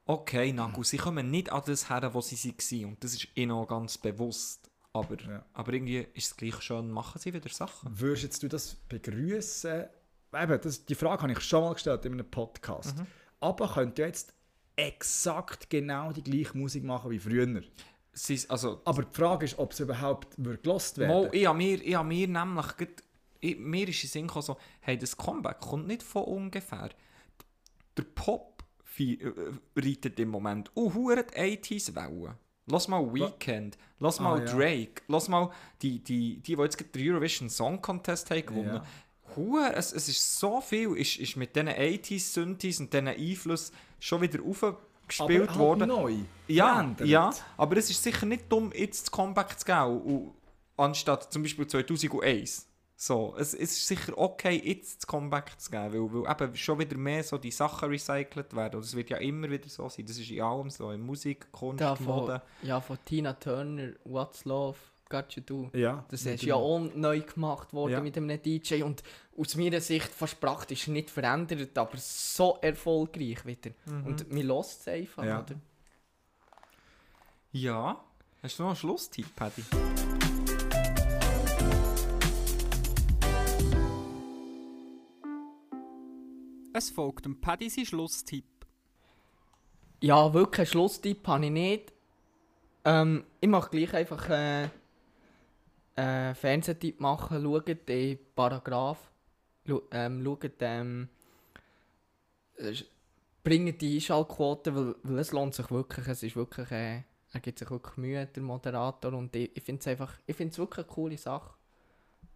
okay, Nagu, sie kommen nicht an das her, wo sie waren. Und das ist ihnen auch ganz bewusst. Aber, Ja. aber irgendwie ist es gleich schon, machen sie wieder Sachen. Würdest jetzt du das begrüßen? Eben, das, die Frage habe ich schon mal gestellt in einem Podcast. Aber könnt ihr jetzt exakt genau die gleiche Musik machen wie früher? sie, also, Aber die Frage ist, ob es überhaupt wird gelost werden. Mal, ich habe mir, ich habe mir nämlich, ich, mir ist in Sinn gekommen, so, hey, das Comeback kommt nicht von ungefähr. Der Pop äh, reitet im Moment uh, hure die 80s Wellen. Lass mal Weekend, lass mal Ah, ja. Drake, lass mal die, die, die, die jetzt den Eurovision Song Contest haben gewonnen. Ja. Hure, es, es ist so viel, ist, ist mit diesen 80s, Synthes und diesen Einflüssen schon wieder aufgespielt Aber halt worden. neu. Ja, ja, aber es ist sicher nicht dumm, jetzt das Comeback zu geben, und, anstatt zum Beispiel 2001. So, es, ist sicher okay, jetzt das Comeback zu geben, weil, weil eben schon wieder mehr so die Sachen recycelt werden. Und es wird ja immer wieder so sein. Das ist in allem so, in Musik, Kunst, Da von, Mode. ja, von Tina Turner, What's Love, Got You Do. Ja. Das ist ja auch neu gemacht worden Ja. mit einem DJ und aus meiner Sicht fast praktisch nicht verändert, aber so erfolgreich wieder. Und mir lässt es einfach, Ja. oder? Ja. Hast du noch einen Schlusstipp, Paddy? Es folgt dem Paddy sein Schlusstipp. Ja, wirklich einen Schlusstipp habe ich nicht. Ähm, ich mache gleich einfach äh, einen Fernsehtipp machen. Schaut den Paragraph. Lu ähm, schaut, ähm, äh, bringt die Einschaltquote, weil, weil es lohnt sich wirklich. Es ist wirklich, äh, er gibt sich wirklich Mühe, der Moderator. Und ich, ich finde es einfach, ich finde es wirklich eine coole Sache.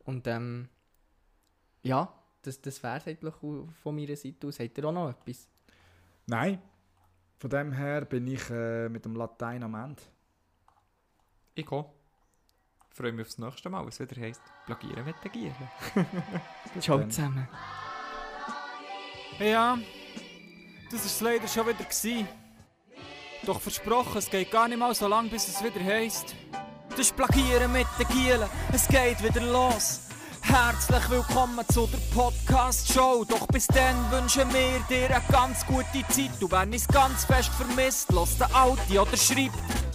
Und ähm, ja, das, das wäre es eigentlich von meiner Seite aus. Habt ihr auch noch etwas? Nein. Von dem her bin ich äh, mit dem Latein am Ende. Ich gehe. Freue mich aufs nächste Mal, was wieder heisst, plagieren mit den Gieren. Ciao dann. zusammen. Ja, das war es leider schon wieder. Gewesen. Doch versprochen, es geht gar nicht mal so lang, bis es wieder heisst. Das ist Plagieren mit den Gielen, es geht wieder los. Herzlich willkommen zu der Podcast-Show. Doch bis dann wünschen wir dir eine ganz gute Zeit. Du wenn es ganz fest vermisst, los den Audi oder schreibt Peace.